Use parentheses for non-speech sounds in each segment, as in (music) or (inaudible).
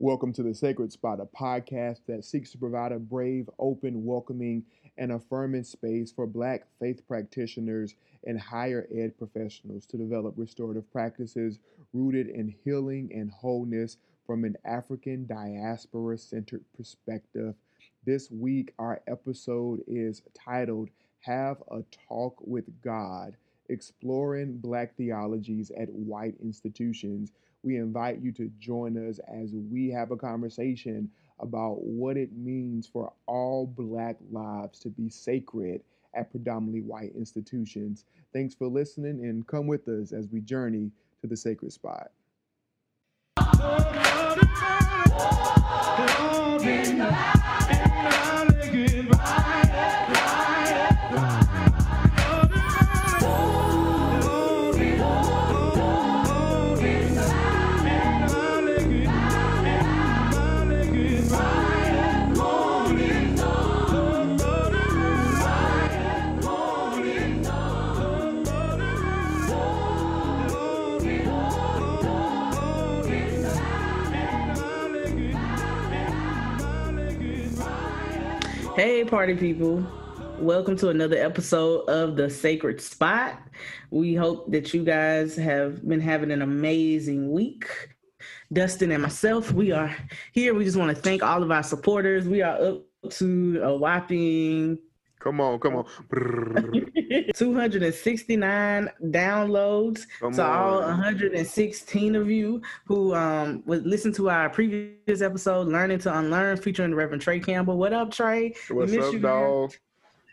Welcome to the Sacred Spot, a podcast that seeks to provide a brave, open, welcoming, and affirming space for Black faith practitioners and higher ed professionals to develop restorative practices rooted in healing and wholeness from an African diaspora centered perspective. This week, our episode is titled Have a Talk with God Exploring Black Theologies at White Institutions we invite you to join us as we have a conversation about what it means for all Black lives to be sacred at predominantly white institutions. Thanks for listening and come with us as we journey to the sacred spot. Party people. Welcome to another episode of The Sacred Spot. We hope that you guys have been having an amazing week. Dustin and myself, we are here. We just want to thank all of our supporters. We are up to a whopping Come on, come on. (laughs) 269 downloads come to on. all 116 of you who um would listen to our previous episode, Learning to Unlearn, featuring the Reverend Trey Campbell. What up, Trey? What's up, dog?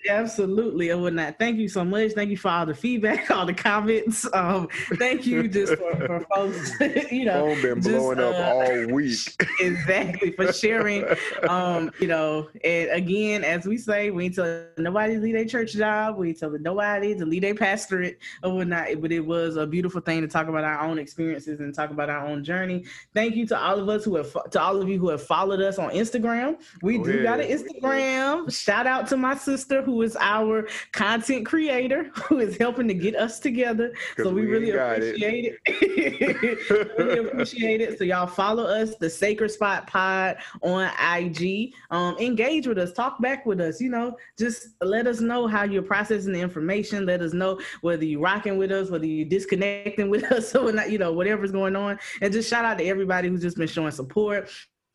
Absolutely. I would not. Thank you so much. Thank you for all the feedback, (laughs) all the comments. Um, thank you just for, for folks, (laughs) you know. Phone been blowing just, up uh, all week. (laughs) exactly. For sharing. Um, you know, and again, as we say, we tell nobody to leave their church job. We tell nobody to leave their pastorate or whatnot. But it was a beautiful thing to talk about our own experiences and talk about our own journey. Thank you to all of us who have to all of you who have followed us on Instagram. We oh, do yeah. got an Instagram. Shout out to my sister who is our content creator, (laughs) who is helping to get us together. So we, we really appreciate it. (laughs) it. really appreciate it. So y'all follow us, the Sacred Spot Pod on IG. Um, engage with us, talk back with us. You know, just let us know how you're processing the information. Let us know whether you're rocking with us, whether you're disconnecting with (laughs) us, or not. You know, whatever's going on. And just shout out to everybody who's just been showing support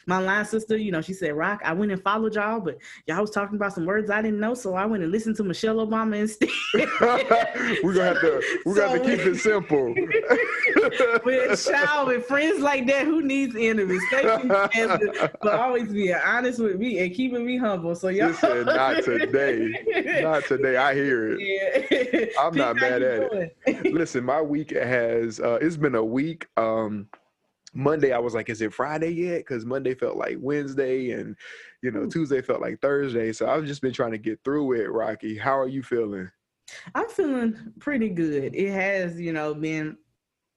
my line sister, you know, she said, Rock, I went and followed y'all, but y'all was talking about some words I didn't know. So I went and listened to Michelle Obama instead. (laughs) we're gonna have to we so, got to keep it simple. (laughs) with child with friends like that, who needs enemies? Thank you for always being honest with me and keeping me humble. So y'all said, (laughs) not today. Not today. I hear it. Yeah. I'm not mad at doing? it. Listen, my week has uh, it's been a week. Um Monday, I was like, is it Friday yet? Because Monday felt like Wednesday and, you know, hmm. Tuesday felt like Thursday. So I've just been trying to get through it, Rocky. How are you feeling? I'm feeling pretty good. It has, you know, been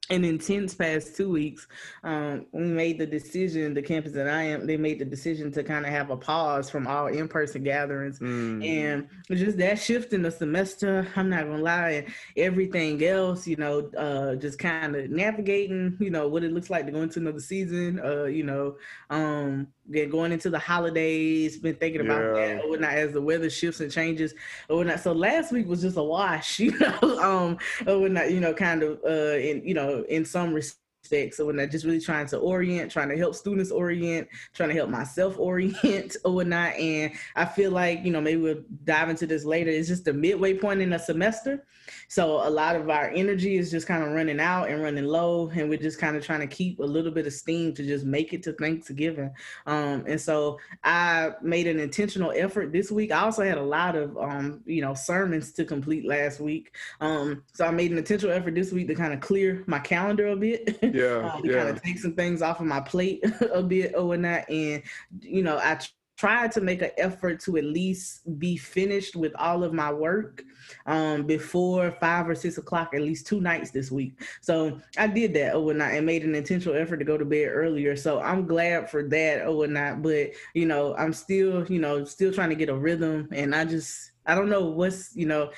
an intense past two weeks. Um, we made the decision, the campus that I am, they made the decision to kind of have a pause from all in person gatherings. Mm. And just that shift in the semester, I'm not going to lie, and everything else, you know, uh, just kind of navigating, you know, what it looks like to go into another season, uh, you know, um, going into the holidays, been thinking about yeah. that or whatnot as the weather shifts and changes or whatnot. So last week was just a wash, (laughs) you know, um, or whatnot, you know, kind of, uh, in, you know, in some respects. So when I'm just really trying to orient, trying to help students orient, trying to help myself orient (laughs) or whatnot. And I feel like, you know, maybe we'll dive into this later. It's just the midway point in a semester. So a lot of our energy is just kind of running out and running low, and we're just kind of trying to keep a little bit of steam to just make it to Thanksgiving. Um, and so I made an intentional effort this week. I also had a lot of um, you know sermons to complete last week. Um, so I made an intentional effort this week to kind of clear my calendar a bit. (laughs) Yeah, uh, yeah. kind of take some things off of my plate (laughs) a bit or that, and you know I tried to make an effort to at least be finished with all of my work um, before five or six o'clock at least two nights this week. So I did that overnight and made an intentional effort to go to bed earlier. So I'm glad for that overnight. But you know, I'm still, you know, still trying to get a rhythm and I just I don't know what's, you know,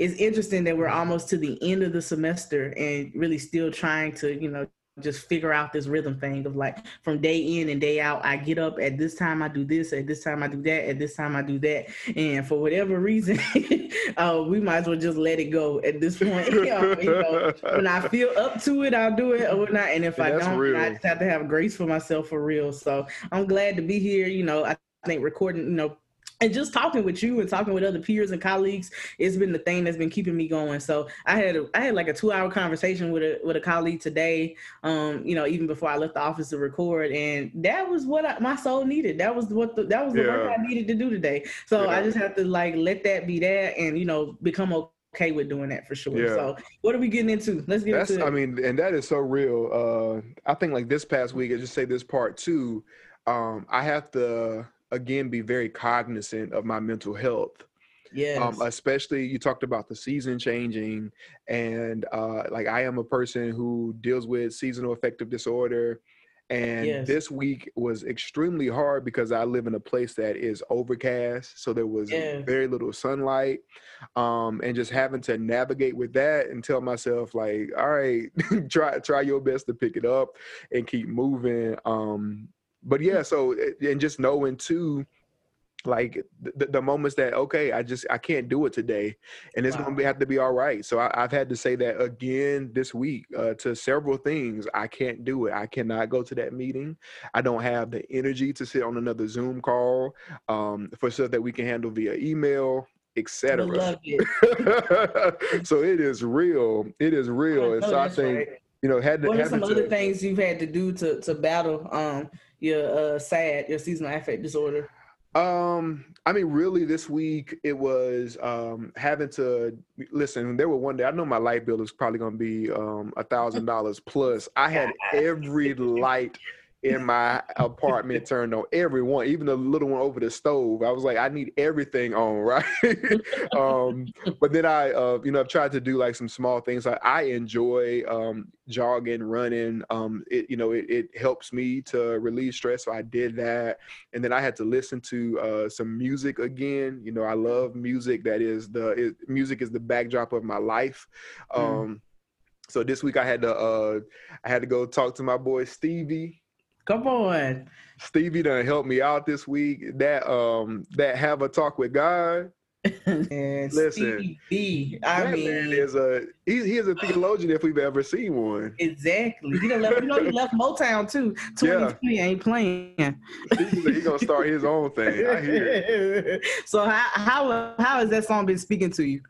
it's interesting that we're almost to the end of the semester and really still trying to, you know, just figure out this rhythm thing of like from day in and day out i get up at this time i do this at this time i do that at this time i do that. And for whatever reason (laughs) uh, we might as well just let it go at this point (laughs) you know, when i feel up to it i'll do it or not. And if i don't real. i just have to have grace for myself for real. So i'm glad to be here you know. I think recording you know and just talking with you and talking with other peers and colleagues it's been the thing that's been keeping me going so i had a, i had like a two hour conversation with a with a colleague today um you know even before i left the office to record and that was what I, my soul needed that was what the, that was the yeah. work i needed to do today so yeah. i just have to like let that be that and you know become okay with doing that for sure. Yeah. So what are we getting into? Let's get That's, into it. I mean, and that is so real. Uh I think like this past week, I just say this part too. Um, I have to again be very cognizant of my mental health. Yeah. Um, especially you talked about the season changing, and uh, like I am a person who deals with seasonal affective disorder. And yes. this week was extremely hard because I live in a place that is overcast. So there was yes. very little sunlight. Um, and just having to navigate with that and tell myself, like, all right, (laughs) try try your best to pick it up and keep moving. Um, but yeah, so eh, and just knowing too, like the, the moments that okay, I just I can't do it today, and it's wow. gonna be, have to be all right. So I, have had to say that again this week uh, to several things. I can't do it. I cannot go to that meeting. I don't have the energy to sit on another Zoom call um, for stuff that we can handle via email etc. (laughs) so it is real. It is real. And so I think right. you know had to. What are some other things you've had to do to to battle um your uh, SAD, your seasonal affect disorder? Um, I mean, really, this week it was um having to listen. There were one day I know my light bill is probably going to be um a thousand dollars plus. I had every (laughs) light in my apartment turned on everyone even the little one over the stove. I was like i need everything on (laughs) right? Um, but then i uh, you know i've tried to do like some small things. I, I enjoy um, jogging running. Um, it you know it, it, helps me to relieve stress so i did that. And then i had to listen to uh, some music again. You know i love music that is the it, music is the backdrop of my life. Mm. um, so this week I had to uh, I had to go talk to my boy Stevie Come on. Stevie done helped me out this week. That um that have a talk with God. (laughs) and Listen, Stevie, I that mean, man is a he, he is a theologian if we've ever seen one. Exactly. He left, you know, he left Motown too. 2020 (laughs) yeah. ain't playing. He's he gonna start his own thing. I hear. (laughs) So how how how has that song been speaking to you?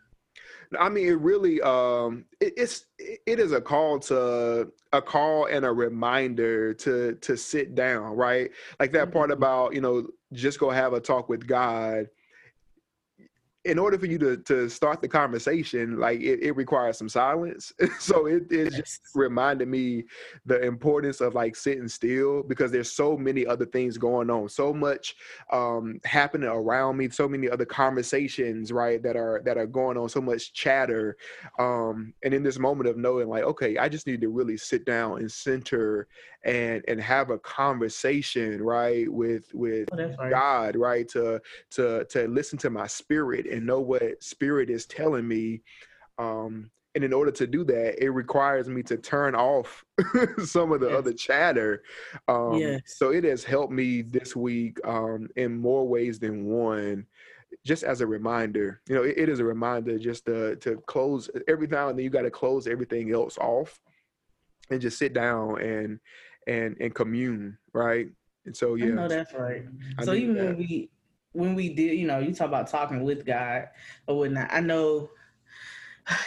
I mean, it really um, it, it's it is a call to a call and a reminder to to sit down, right? Like that part mm-hmm. about you know just go have a talk with God in order for you to to start the conversation, like it, it requires some silence. (laughs) so it, it yes. just reminded me the importance of like sitting still because there's so many other things going on, so much um, happening around me, so many other conversations, right, that are that are going on, so much chatter. Um, and in this moment of knowing, like, okay, I just need to really sit down and center and and have a conversation, right, with with oh. God, right, to to to listen to my spirit and know what spirit is telling me um and in order to do that it requires me to turn off (laughs) some of the yes. other chatter um yes. so it has helped me this week um in more ways than one just as a reminder you know it, it is a reminder just to to close every now and then you got to close everything else off and just sit down and and and commune right and so yeah I know that's right I so even that. when we when we did, you know, you talk about talking with God or whatnot. I know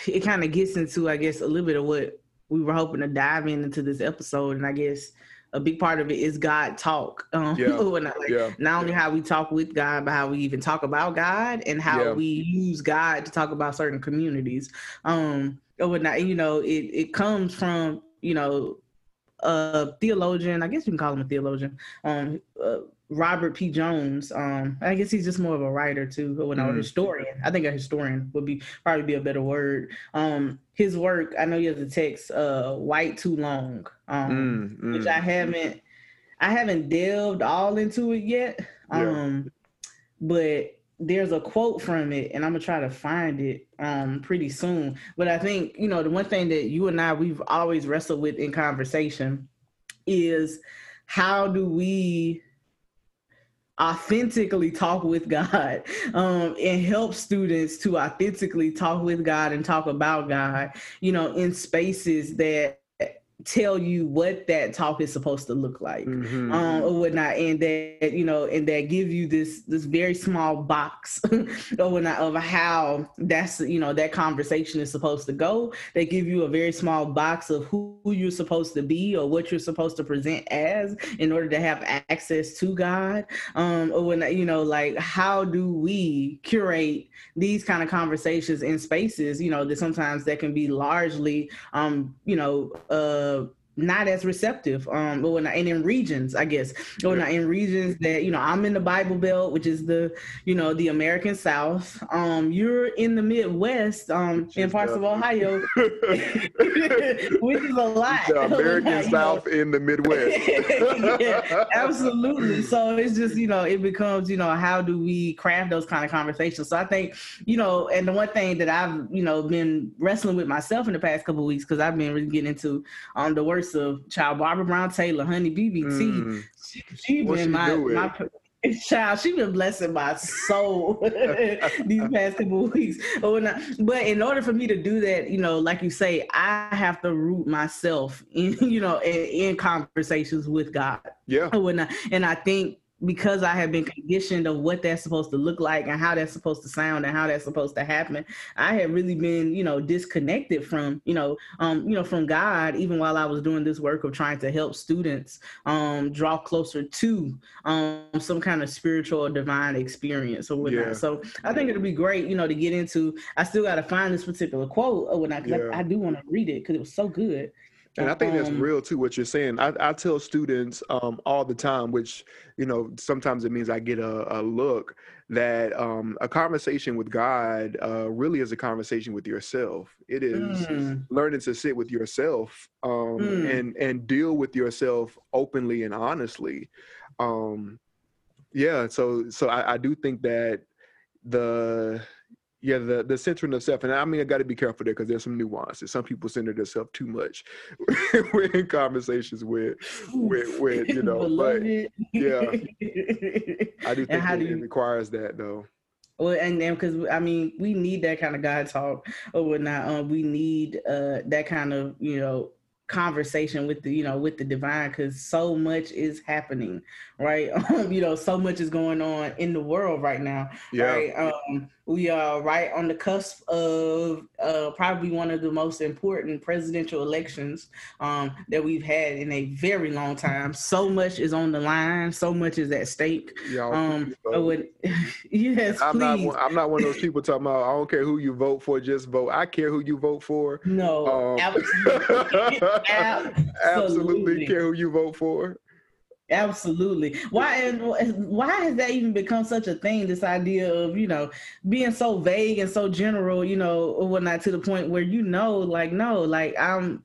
it kind of gets into, I guess, a little bit of what we were hoping to dive in into this episode, and I guess a big part of it is God talk. Um, (laughs) yeah. not, like, yeah. not only yeah. how we talk with God, but how we even talk about God and how yeah. we use God to talk about certain communities. Um, or whatnot. And, you know, it it comes from you know a theologian. I guess you can call him a theologian. Um, uh, Robert P. Jones. Um, I guess he's just more of a writer too, or mm. a historian. I think a historian would be probably be a better word. Um, his work, I know he has a text, uh, "White Too Long," um, mm, mm, which I haven't, I haven't delved all into it yet. Um, yeah. but there's a quote from it and i'm gonna try to find it um pretty soon but i think you know the one thing that you and i we've always wrestled with in conversation is how do we authentically talk with God um, and help students to authentically talk with God and talk about God, you know, in spaces that tell you what that talk is supposed to look like mm-hmm. um, or whatnot and that you know and that give you this this very small box (laughs) or whatnot of how that's you know that conversation is supposed to go they give you a very small box of who, who you're supposed to be or what you're supposed to present as in order to have access to god um or when you know like how do we curate these kind of conversations in spaces you know that sometimes that can be largely um you know uh not as receptive um or not and in regions i guess or not in regions that you know i'm in the bible belt which is the you know the american south um you're in the midwest um in parts of ohio (laughs) which is a lot. The (laughs) american south know. in the midwest. (laughs) Yeah, absolutely. So it's just you know it becomes you know how do we craft those kind of conversations? So i think you know and the one thing that i've you know been wrestling with myself in the past couple weeks because i've been really getting into um the worst of child Barbara Brown Taylor, Honey BBT. Mm. She, she been my, my (laughs) child. She been blessing my soul (laughs) these past couple weeks. But in order for me to do that, you know, like you say, I have to root myself in, (laughs) you know, in, in conversations with God. Yeah. And I think because I have been conditioned of what that's supposed to look like and how that's supposed to sound and how that's supposed to happen, I have really been, you know, disconnected from, you know, um, you know, from God, even while I was doing this work of trying to help students um draw closer to um some kind of spiritual or divine experience or whatnot. Yeah. So I think it'll be great, you know, to get into I still gotta find this particular quote or whatnot, because yeah. I, I do want to read it because it was so good. And I think that's um, real too. What you're saying, I, I tell students um, all the time, which you know sometimes it means I get a, a look that um, a conversation with God uh, really is a conversation with yourself. It is mm. learning to sit with yourself um, mm. and and deal with yourself openly and honestly. Um, yeah, so so I, I do think that the yeah, the the centering of self, and I mean I got to be careful there because there's some nuances. Some people center themselves too much (laughs) We're in conversations with with with you (laughs) know, but yeah, (laughs) I do think it, do you, it requires that though. Well, and then because I mean we need that kind of God talk or whatnot. Um, we need uh that kind of you know conversation with the you know with the divine because so much is happening right um, you know so much is going on in the world right now yeah. right um we are right on the cusp of uh, probably one of the most important presidential elections um, that we've had in a very long time. So much is on the line. So much is at stake. Um, would, (laughs) yes, I'm please. Not, I'm not one of those people talking about. I don't care who you vote for, just vote. I care who you vote for. No, um, absolutely. (laughs) absolutely. absolutely care who you vote for. Absolutely. Why why has that even become such a thing? This idea of you know being so vague and so general, you know, or whatnot, to the point where you know, like no, like I'm.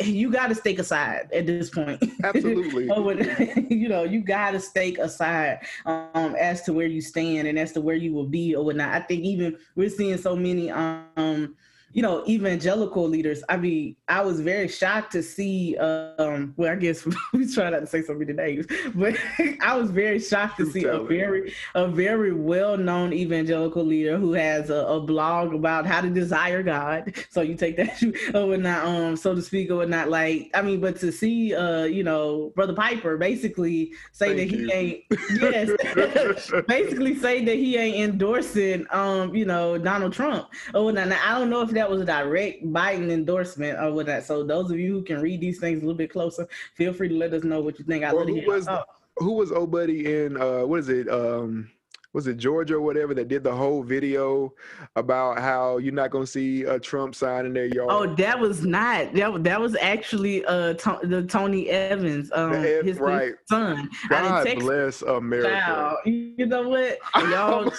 You got to stake aside at this point. Absolutely. (laughs) (laughs) you know, you got to stake aside um, as to where you stand and as to where you will be or whatnot. I think even we're seeing so many um, you know, evangelical leaders. I mean, I was very shocked to see. Um, well, I guess (laughs) we try not to say so many names, but (laughs) I was very shocked to see a very, a very well-known evangelical leader who has a, a, blog about how to desire God. So you take that (laughs) or not, um, so to speak, or not. Like, I mean, but to see, uh, you know, Brother Piper basically say Thank that he you. ain't, yes, basically say that he ain't endorsing, um, you know, Donald Trump. Oh, now, now I don't know if that was a direct Biden endorsement or that. So those of you who can read these things a little bit closer, feel free to let us know what you think. I well, who was who was old buddy in uh, what is it? Um, was it Georgia or whatever that did the whole video about how you're not gonna see a Trump sign in their yard? Oh, that was not that. That was actually uh to, the Tony Evans, um, Ed, his, right. son. God bless America. Child. You know what? (laughs) Y'all,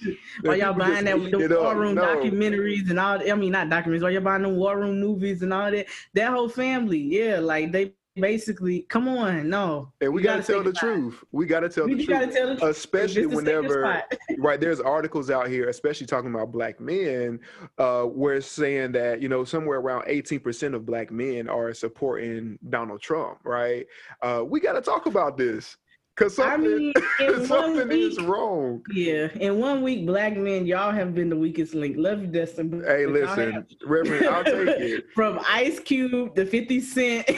(laughs) while y'all buying that with the war room no. documentaries and all. I mean, not documentaries. While y'all buying the war room movies and all that, that whole family, yeah, like they basically, come on, no. And we got to tell the truth. We got to tell the truth. Gotta tell the truth. Especially whenever, (laughs) right? There's articles out here, especially talking about black men, uh, where it's saying that you know somewhere around 18% of black men are supporting Donald Trump, right? Uh, we got to talk about this. Cause something, I mean, (laughs) something week, is wrong. Yeah, in one week, black men, y'all have been the weakest link. Love you, Dustin. Hey, listen, Reverend, I'll take (laughs) it. From Ice Cube to Fifty Cent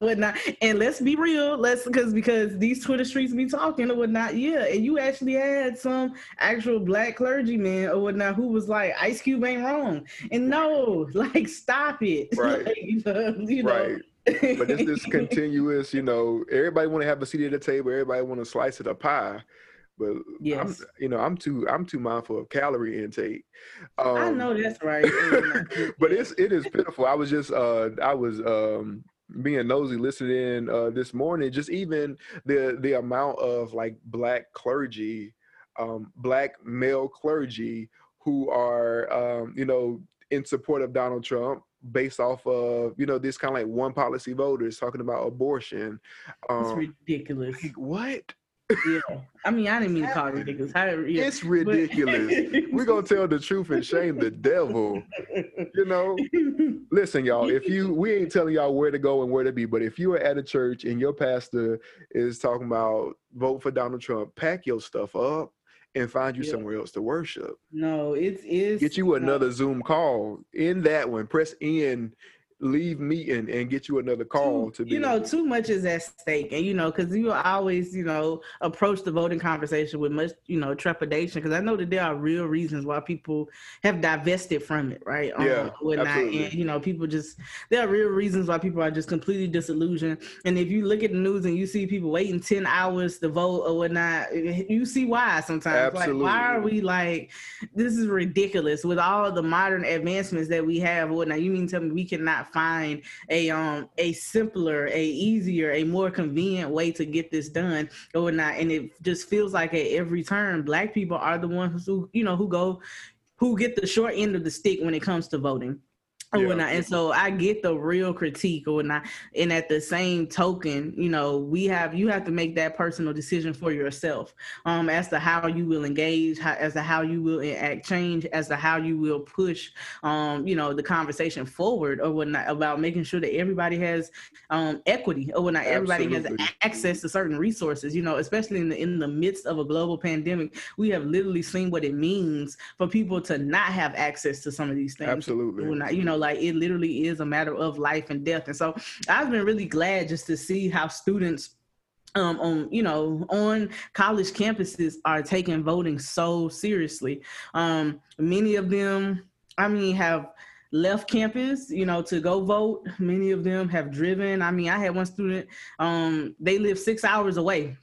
whatnot, and let's be real, let's because because these Twitter streets be talking or whatnot. Yeah, and you actually had some actual black clergyman or whatnot who was like, Ice Cube ain't wrong, and no, like stop it, (laughs) right? like, you know, you right. Know, but it's this continuous, you know, everybody want to have a seat at the table, everybody want to slice of the pie. But yes. I'm, you know, I'm too I'm too mindful of calorie intake. Um, I know that's right. (laughs) but it's it is pitiful. I was just uh I was um being nosy listening uh this morning, just even the the amount of like black clergy, um, black male clergy who are um, you know, in support of Donald Trump based off of you know this kind of like one policy voters talking about abortion. Um, it's ridiculous. Like, what? Yeah, I mean, I didn't mean to call it ridiculous. How, yeah. It's ridiculous. We're gonna tell the truth and shame the devil. You know, listen, y'all. If you, we ain't telling y'all where to go and where to be, but if you are at a church and your pastor is talking about vote for Donald Trump, pack your stuff up and find you yeah. somewhere else to worship. No, it's is get you another no. Zoom call. In that one, press in leave meeting and get you another call to be you know too much is at stake. And you know because you always you know approach the voting conversation with much you know trepidation. Because i know that there are real reasons why people have divested from it right yeah um, absolutely. and you know people just there are real reasons why people are just completely disillusioned. And if you look at the news and you see people waiting 10 hours to vote or whatnot you see why sometimes. Absolutely. like why are we like this is ridiculous with all the modern advancements that we have whatnot. You mean tell me we cannot find a um a simpler, a easier, a more convenient way to get this done or not. And it just feels like at every turn, black people are the ones who you know who go who get the short end of the stick when it comes to voting or yeah. whatnot. And so I get the real critique or whatnot. And at the same token, you know, we have you have to make that personal decision for yourself um, as to how you will engage, how, as to how you will enact change, as to how you will push, um, you know, the conversation forward or whatnot about making sure that everybody has um, equity or whatnot. Everybody has access to certain resources. You know, especially in the in the midst of a global pandemic, we have literally seen what it means for people to not have access to some of these things. Absolutely. Not, you know, like it literally is a matter of life and death. And so I've been really glad just to see how students um, on you know on college campuses are taking voting so seriously. Um, many of them, I mean, have left campus, you know, to go vote. Many of them have driven. I mean, I had one student, um, they live six hours away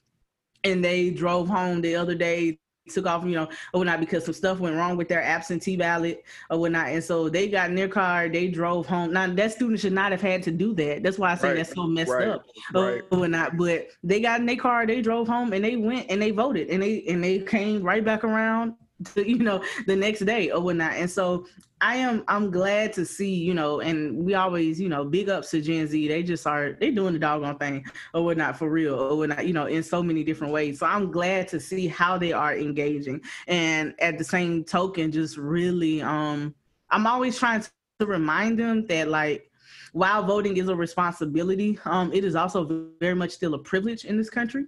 and they drove home the other day took off, you know, oh, or whatnot because some stuff went wrong with their absentee ballot or whatnot. And so they got in their car, they drove home. Now that student should not have had to do that. That's why I say right. that's so messed right. up oh, right. or whatnot. But they got in their car, they drove home and they went and they voted and they and they came right back around to, (laughs) you know, the next day or whatnot. And so I am I'm glad to see, you know, and we always, you know, big ups to Gen Z. They just are they doing the doggone thing or whatnot for real or whatnot, you know, in so many different ways. So I'm glad to see how they are engaging. And at the same token, just really um I'm always trying to remind them that like while voting is a responsibility, um, it is also very much still a privilege in this country.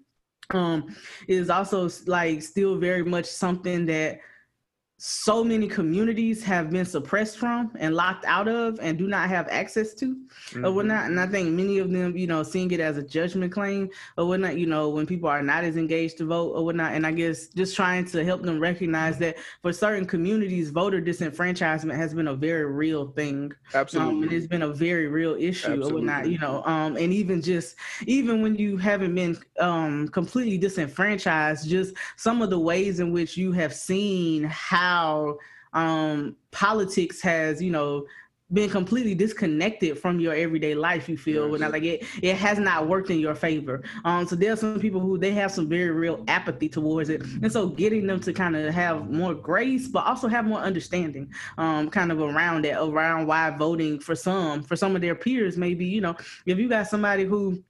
Um, is also like still very much something that so many communities have been suppressed from and locked out of and do not have access to mm-hmm. or whatnot. And I think many of them, you know, seeing it as a judgment claim or whatnot, you know, when people are not as engaged to vote or whatnot. And I guess just trying to help them recognize that for certain communities, voter disenfranchisement has been a very real thing. Absolutely. Um, and it's been a very real issue Absolutely. or whatnot, you know, um, and even just, even when you haven't been um, completely disenfranchised, just some of the ways in which you have seen how how um, politics has, you know, been completely disconnected from your everyday life you feel yes. like it it has not worked in your favor um so there are some people who they have some very real apathy towards it and so getting them to kind of have more grace but also have more understanding um kind of around it around why voting for some for some of their peers maybe you know if you got somebody who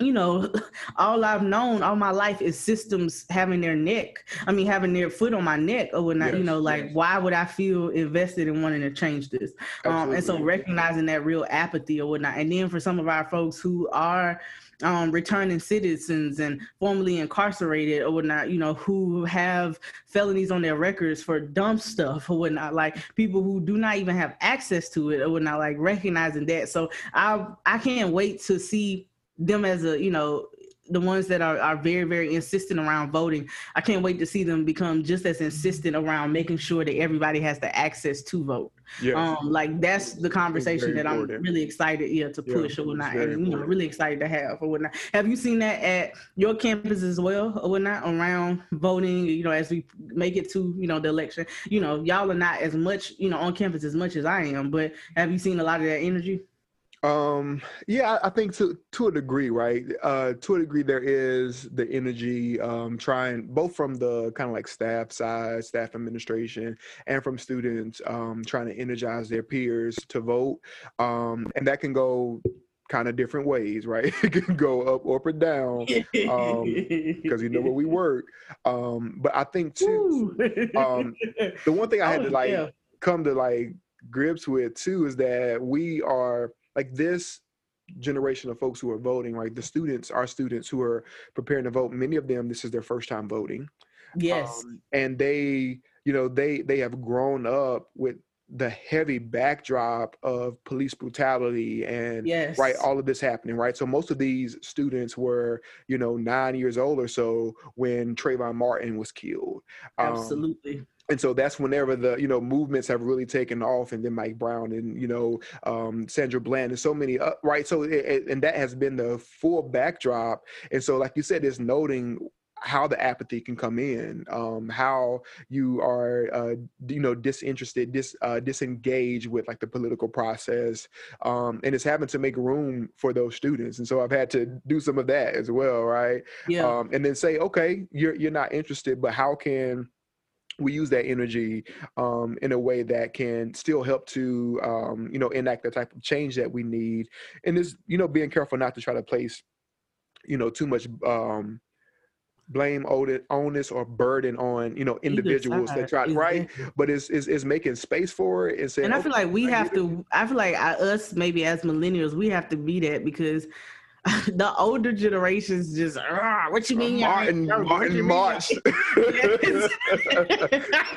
you know, (laughs) all I've known all my life is systems having their neck. I mean, having their foot on my neck or whatnot. Yes, you know, like yes. why would I feel invested in wanting to change this? Um, and so recognizing that real apathy or whatnot. And then for some of our folks who are um, returning citizens and formerly incarcerated or whatnot, you know, who have felonies on their records for dumb stuff or whatnot, like people who do not even have access to it or whatnot, like recognizing that. So I I can't wait to see them as a you know the ones that are, are very very insistent around voting. I can't wait to see them become just as insistent around making sure that everybody has the access to vote. Yes. um like that's the conversation that important. i'm really excited yeah to push yeah, or whatnot and you know really excited to have or whatnot. Have you seen that at your campus as well or whatnot around voting you know as we make it to you know the election? You know y'all are not as much you know on campus as much as i am but have you seen a lot of that energy um, yeah, I think to to a degree, right? Uh, to a degree, there is the energy, um, trying both from the kind of like staff side, staff administration, and from students, um, trying to energize their peers to vote. Um, and that can go kind of different ways, (laughs) right? it can go up, or down, um, (laughs) because you know where we work. Um, but I think too, um, the one thing (laughs) I had to like come to like grips with too is that we are like this generation of folks who are voting, right? The students, our students who are preparing to vote, many of them, this is their first time voting. Yes. Um, and they, you know, they they have grown up with the heavy backdrop of police brutality and yes. right all of this happening right so most of these students were you know nine years old or so when Trayvon Martin was killed um, absolutely um, and so that's whenever the you know movements have really taken off and then mike brown and you know um, sandra bland and so many uh, right so it, and that has been the full backdrop and so like you said it's noting how the apathy can come in, um, how you are, uh, you know, disinterested, dis, uh, disengaged with like the political process, um, and it's having to make room for those students. And so I've had to do some of that as well, right? Yeah. Um, and then say, okay, you're you're not interested, but how can we use that energy um, in a way that can still help to um, you know enact the type of change that we need. And is you know being careful not to try to place you know too much um, blame onus or burden on you know individuals that try right? but it's, it's, it's making space for it and saying and i feel like we have to i feel like I, us maybe as millennials we have to be that because (laughs) the older generations just what you mean Martin Martin March. (laughs) (laughs)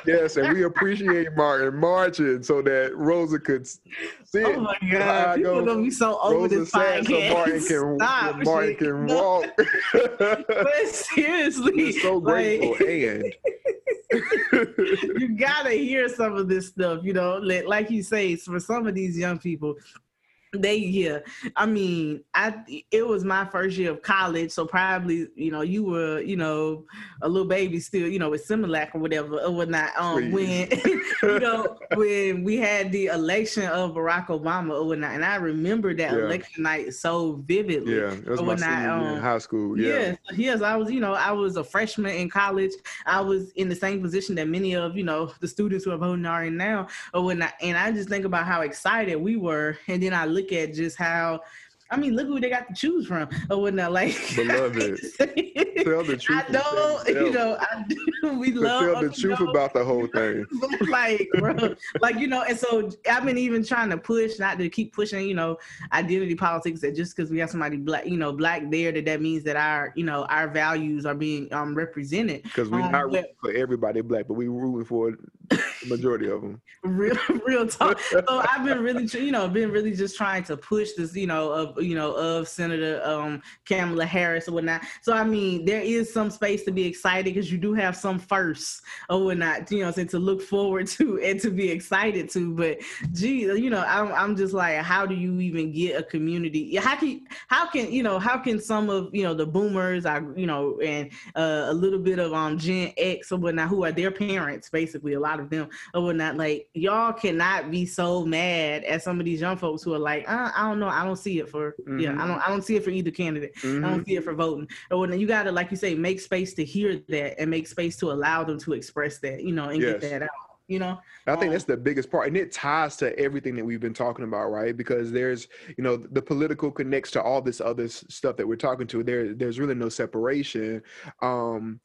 Yes. And we appreciate Martin marching so that Rosa could see oh my god people gonna be so over Rosa this podcast so Martin can Stop, Martin can walk. But seriously so grateful like, and you gotta hear some of this stuff you know like you say for some of these young people they yeah. I mean i it was my first year of college so probably you know you were you know a little baby still you know with similac or whatever or whatnot um when (laughs) you know when we had the election of barack obama or whatnot and i remember that yeah. election night so vividly yeah it was my senior um, in high school yeah. yes, yes i was you know i was a freshman in college. I was in the same position that many of you know the students who are voting are in now or whatnot and i just think about how excited we were and then i look at just how I mean, look who they got to choose from or whatnot. Like, beloved, (laughs) tell the truth. I don't, (laughs) you know, I do. (laughs) We love tell the truth about the whole thing. like, bro, like you know, and so I've been even trying to push, not to keep pushing, you know, identity politics. That just because we have somebody black, you know, black there, that that means that our, you know, our values are being um represented. Because we're um, not rooting for everybody black, but we're rooting for the majority of them. Real, (laughs) real talk. so (laughs) I've been really, you know, been really just trying to push this, you know, of you know, of Senator um, Kamala Harris or whatnot. So I mean, there is some space to be excited because you do have some firsts or whatnot, you know, so to look forward to and to be excited to. But gee, you know, I'm I'm just like, how do you even get a community? How can how can you know how can some of you know the boomers, I you know, and uh, a little bit of um Gen X or whatnot, who are their parents, basically a lot of them or whatnot. Like y'all cannot be so mad at some of these young folks who are like, uh, I don't know, I don't see it for mm-hmm. yeah, I don't I don't see it for either candidate. Mm-hmm. I don't see it for voting. Or when you gotta, like you say, make space to hear that and make space to allow them to express that, you know, and yes. get that out you know i think um, that's the biggest part and it ties to everything that we've been talking about right because there's you know the political connects to all this other stuff that we're talking to there there's really no separation um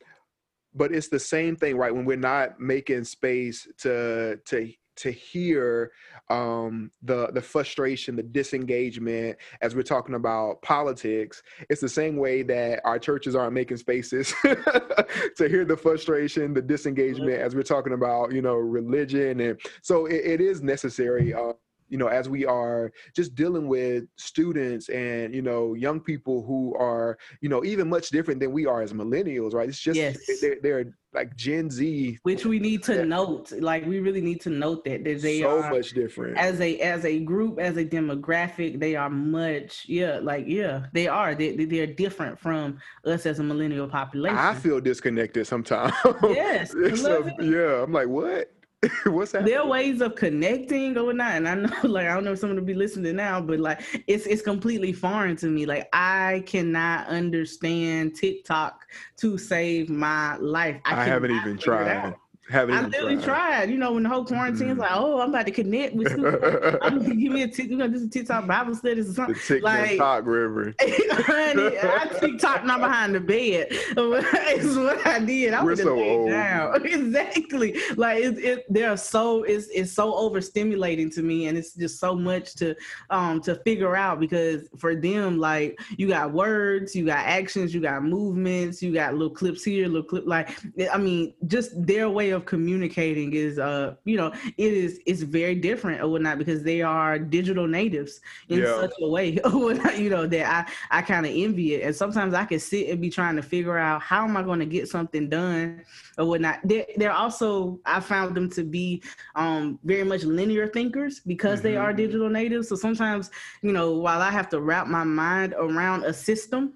but it's the same thing right when we're not making space to to to hear um, the the frustration, the disengagement as we're talking about politics. It's the same way that our churches aren't making spaces (laughs) to hear the frustration, the disengagement as we're talking about you know religion, and so it, it is necessary. Uh, you know as we are just dealing with students and you know young people who are you know even much different than we are as millennials right? It's just yes. they're, they're like gen z. Which we need to note like we really need to note that, that they so are much different. as a as a group as a demographic they are much yeah like yeah they are. They, they're different from us as a millennial population. i feel disconnected sometimes. (laughs) Yes so, yeah i'm like what (laughs) What's happening? There are ways of connecting or whatnot, and I know, (laughs) like, I don't know if someone will be listening now, but like, it's it's completely foreign to me. Like, I cannot understand TikTok to save my life. I, I haven't even tried. Haven't I literally tried. tried. You know, when the whole quarantine mm-hmm. like, oh, I'm about to connect with. (laughs) I'm gonna give me a t- you know, just is TikTok Bible studies or something. The like, TikTok river. (laughs) honey, I TikTok not behind the bed. (laughs) it's what I did. I We're so old. Down. exactly. Like it, it, they're so it's it's so overstimulating to me, and it's just so much to um to figure out because for them, like you got words, you got actions, you got movements, you got little clips here, little clip. Like I mean, just their way of communicating is uh you know it is it's very different or whatnot because they are digital natives in yeah. such a way (laughs) you know that i i kind of envy it and sometimes i can sit and be trying to figure out how am i going to get something done or whatnot they're, they're also i found them to be um very much linear thinkers because mm-hmm. they are digital natives so sometimes you know while i have to wrap my mind around a system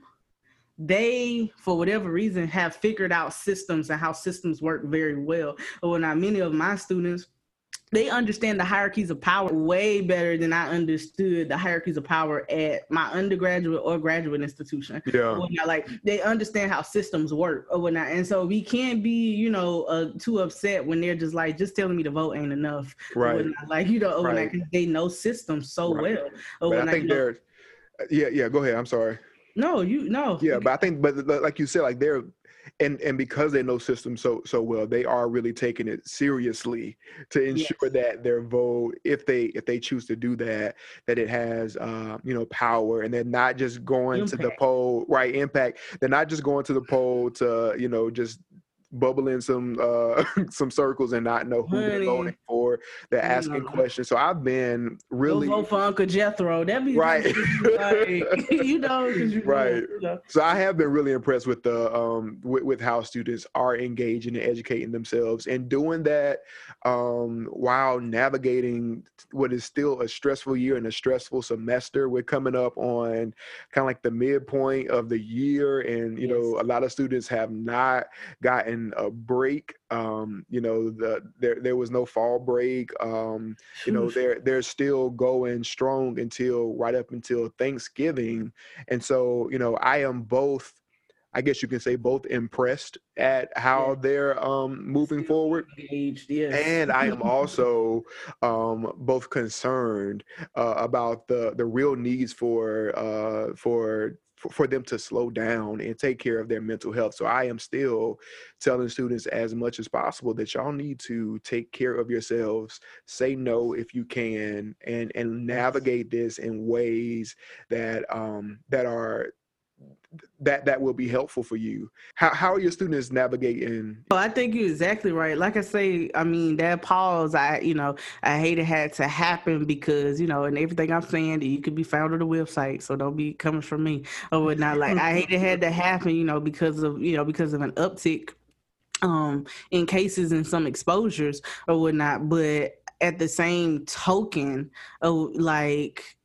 they, for whatever reason, have figured out systems and how systems work very well. When I, many of my students, they understand the hierarchies of power way better than I understood the hierarchies of power at my undergraduate or graduate institution. Yeah. like they understand how systems work or whatnot. And so we can't be, you know, uh, too upset when they're just like, just telling me to vote ain't enough. Right. Like, you know, right. they know systems so right. well. But I think you know, they're, yeah, yeah, go ahead. I'm sorry. No, you no. Yeah, but I think, but like you said, like they're, and and because they know systems so so well, they are really taking it seriously to ensure yes. that their vote, if they if they choose to do that, that it has uh, you know power, and they're not just going impact. to the poll, right? Impact. They're not just going to the poll to you know just bubble in some uh (laughs) some circles and not know who Honey. they're voting for. They're asking questions. So I've been really vote for Uncle Jethro. That be right. Like, (laughs) you know, you right. Know, you know. So I have been really impressed with the um with, with how students are engaging and educating themselves and doing that um while navigating what is still a stressful year and a stressful semester. We're coming up on kind of like the midpoint of the year and you yes. know a lot of students have not gotten a break. Um, you know, the there there was no fall break. Um, you know, they're they're still going strong until right up until Thanksgiving. And so, you know, I am both I guess you can say both impressed at how they're um, moving Still forward, engaged, yes. and I am (laughs) also um, both concerned uh, about the the real needs for uh, for for, for them to slow down and take care of their mental health. So I am still telling students as much as possible that y'all need to take care of yourselves, say no if you can, and and navigate this in ways that um that are that that will be helpful for you. How, how are your students navigating? Well i think you're exactly right. Like i say i mean that pause i you know i hate it had to happen because you know and everything i'm saying that you could be found on the website so don't be coming from me or whatnot. Like i hate it had to happen you know because of you know because of an uptick um in cases and some exposures or whatnot. But at the same token of like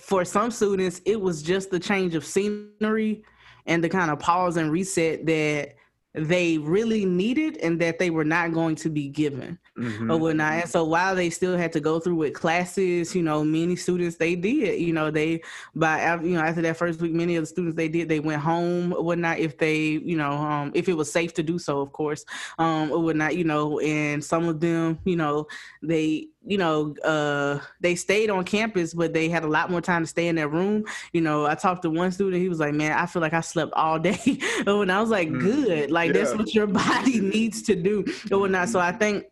for some students, it was just the change of scenery and the kind of pause and reset that they really needed and that they were not going to be given mm-hmm. or whatnot. And so while they still had to go through with classes, you know, many students they did, you know, they by you know after that first week, many of the students they did they went home or whatnot if they you know um, if it was safe to do so, of course, um, or whatnot, you know, and some of them, you know, they you know, uh, they stayed on campus, but they had a lot more time to stay in their room. You know, I talked to one student, he was like, man, I feel like I slept all (laughs) day. and I was like, mm. good. Like, yeah. that's what your (laughs) body needs to do. Or whatnot. So I think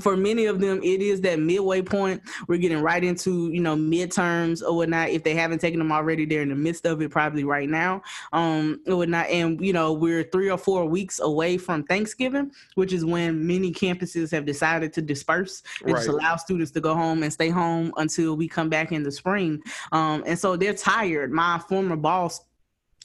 for many of them, it is that midway point. We're getting right into, you know, midterms or whatnot. If they haven't taken them already, they're in the midst of it probably right now. Um, or whatnot. And, you know, we're three or four weeks away from Thanksgiving, which is when many campuses have decided to disperse and right. just allow students to go home and stay home until we come back in the spring. Um, and so they're tired. My former boss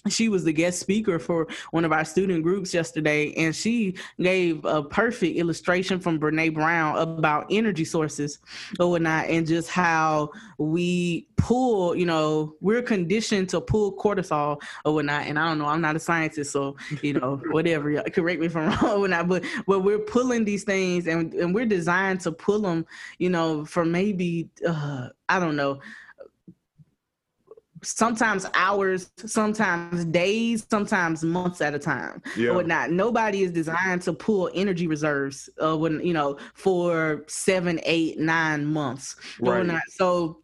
she was the guest speaker for one of our student groups yesterday, and she gave a perfect illustration from Brene Brown about energy sources or whatnot, and just how we pull, you know, we're conditioned to pull cortisol or whatnot. And I don't know, I'm not a scientist, so you know, (laughs) whatever, correct me if I'm (laughs) wrong or whatnot, but but we're pulling these things, and and we're designed to pull them, you know, for maybe uh, I don't know sometimes hours, sometimes days, sometimes months at a time yeah. or whatnot. Nobody is designed to pull energy reserves uh, when you know for seven, eight, nine months right. or whatnot. So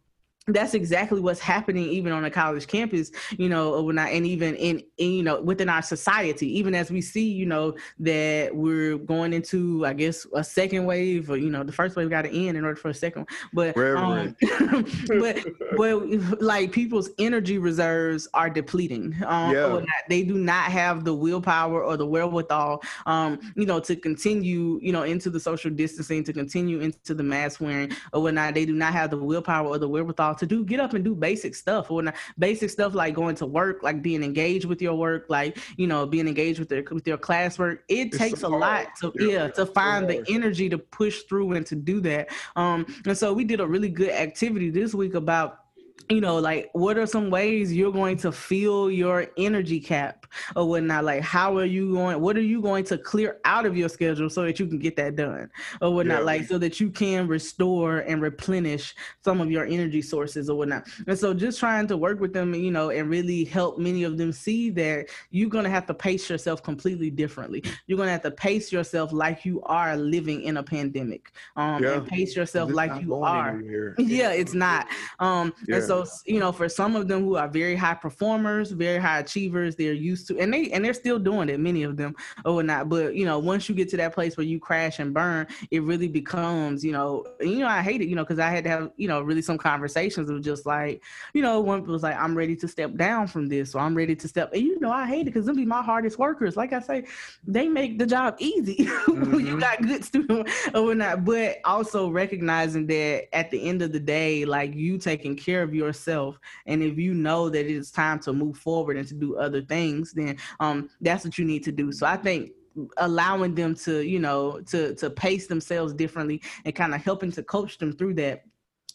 that's exactly what's happening even on a college campus you know when I, and even in, in, you know within our society. Even as we see you know that we're going into i guess a second wave or you know the first wave got to end in order for a second but um, (laughs) (laughs) but but like people's energy reserves are depleting um yeah. they do not have the willpower or the wherewithal um you know to continue you know into the social distancing to continue into the mask wearing or whatnot. They do not have the willpower or the wherewithal to do get up and do basic stuff or not basic stuff like going to work like being engaged with your work like you know being engaged with their with your classwork. It it's takes so a lot to yeah, yeah to find the energy to push through and to do that. Um and so we did a really good activity this week about you know, like what are some ways you're going to fill your energy cap or whatnot? Like, how are you going? What are you going to clear out of your schedule so that you can get that done or whatnot? Yeah. Like, so that you can restore and replenish some of your energy sources or whatnot. And so, just trying to work with them, you know, and really help many of them see that you're going to have to pace yourself completely differently. You're going to have to pace yourself like you are living in a pandemic, um, yeah. and pace yourself like you are. (laughs) yeah, it's not. Um, yeah. and so so you know for some of them who are very high performers very high achievers they're used to and they and they're still doing it many of them or not but you know once you get to that place where you crash and burn it really becomes you know you know i hate it you know because i had to have you know really some conversations of just like you know one was like i'm ready to step down from this or i'm ready to step and you know i hate it because them be my hardest workers. Like i say they make the job easy (laughs) mm-hmm. you got good students or not but also recognizing that at the end of the day like you taking care of your yourself and if you know that it's time to move forward and to do other things then um that's what you need to do so i think allowing them to you know to to pace themselves differently and kind of helping to coach them through that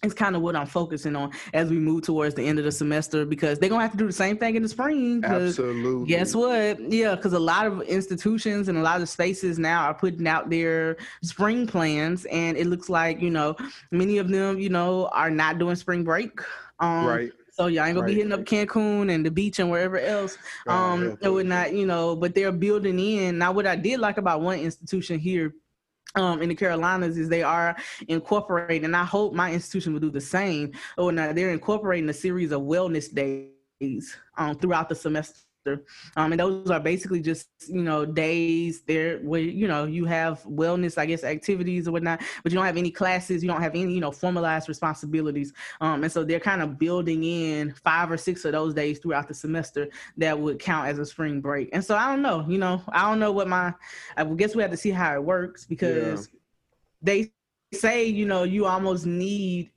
is kind of what I'm focusing on as we move towards the end of the semester because they're gonna have to do the same thing in the spring. Absolutely. Guess what? Yeah, because a lot of institutions and a lot of spaces now are putting out their spring plans, and it looks like you know many of them you know are not doing spring break. Um, right. So y'all ain't gonna right. be hitting up Cancun and the beach and wherever else. Um, it would not, you know, but they're building in. Now, what I did like about one institution here um, in the Carolinas is they are incorporating, and I hope my institution will do the same. Oh, now they're incorporating a series of wellness days um, throughout the semester um, and those are basically just, you know, days there where, you know, you have wellness, I guess, activities or whatnot, but you don't have any classes, you don't have any, you know, formalized responsibilities. Um, and so they're kind of building in five or six of those days throughout the semester that would count as a spring break. And so I don't know, you know, I don't know what my, I guess we have to see how it works because yeah. they say, you know, you almost need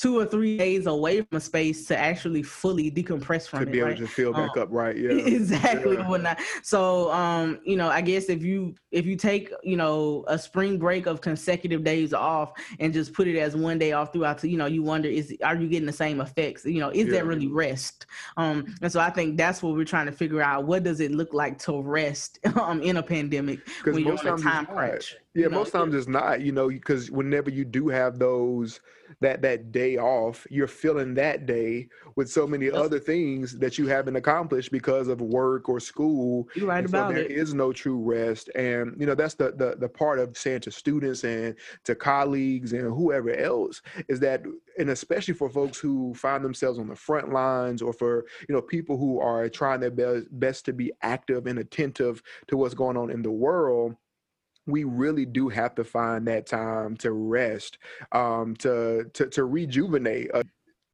two or three days away from a space to actually fully decompress from to it. be able right? to feel back Um, up, right? (laughs) Yeah, exactly Yeah. whatnot. So um, you know, I guess if you if you take, you know, a spring break of consecutive days off and just put it as one day off throughout you know, you wonder is are you getting the same effects? You know, is Yeah. that really rest? Um, and so I think that's what we're trying to figure out. What does it look like to rest (laughs) um in a pandemic when you're most on a time crunch? Yeah, most times it's not, you know, because whenever you do have those that that day off, you're filling that day with so many Yep. other things that you haven't accomplished because of work or school. You're right And so about there it. is no true rest. And you know, that's the, the the part of saying to students and to colleagues and whoever else is that and especially for folks who find themselves on the front lines or for you know people who are trying their best, best to be active and attentive to what's going on in the world we really do have to find that time to rest um to to, to rejuvenate uh,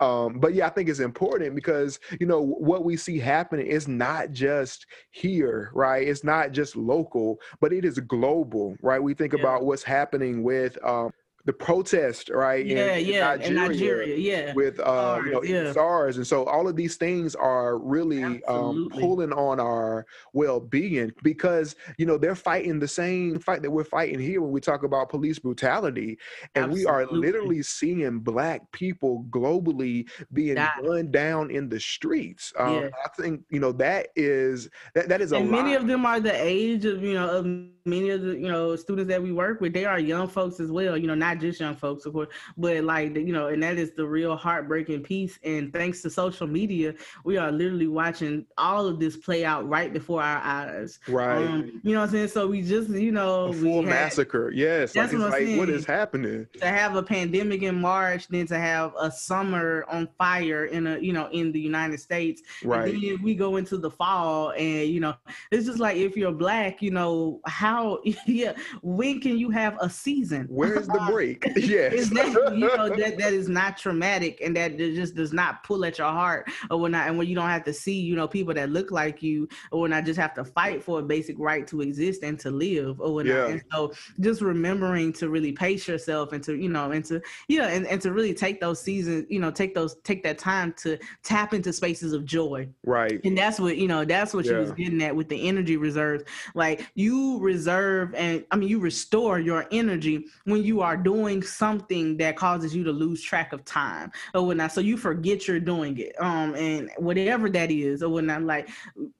um, but yeah, I think it's important because you know what we see happening is not just here, right? It's not just local, but it is global, right? We think Yeah. about what's happening with um, the protest, right? in- Yeah, in yeah, in Nigeria, yeah. with uh, you know SARS, yeah. SARS, and so all of these things are really um, pulling on our well-being because you know they're fighting the same fight that we're fighting here when we talk about police brutality, and we are literally seeing black people globally being Die. gunned down in the streets. Um, Yeah. I think you know that is that that is a and lot. many of them are the age of you know of many of the you know students that we work with they are young folks as well you know not just young folks of course but like you know and that is the real heartbreaking piece and thanks to social media we are literally watching all of this play out right before our eyes right. um, you know what i'm saying so we just you know a we full had- massacre. Yes. Like, That's it's what I'm like saying. is happening? to have a pandemic in March, then to have a summer on fire in a you know in the United States, Right. And then we go into the fall, and you know it's just like if you're black, you know how (laughs) yeah when can you have a season? Where is the (laughs) break? yes. Is that you know (laughs) that that is not traumatic and that just does not pull at your heart or when not and when you don't have to see you know people that look like you or when I just have to fight for a basic right to exist and to live or when Yeah. and so just remembering to really pace yourself and to you know and to know and, and to really take those seasons you know take those take that time to tap into spaces of joy right. and that's what you know that's what she was getting at with the energy reserves like you reserve and i mean you restore your energy when you are doing something that causes you to lose track of time or whatnot. So you forget you're doing it um and whatever that is or whatnot like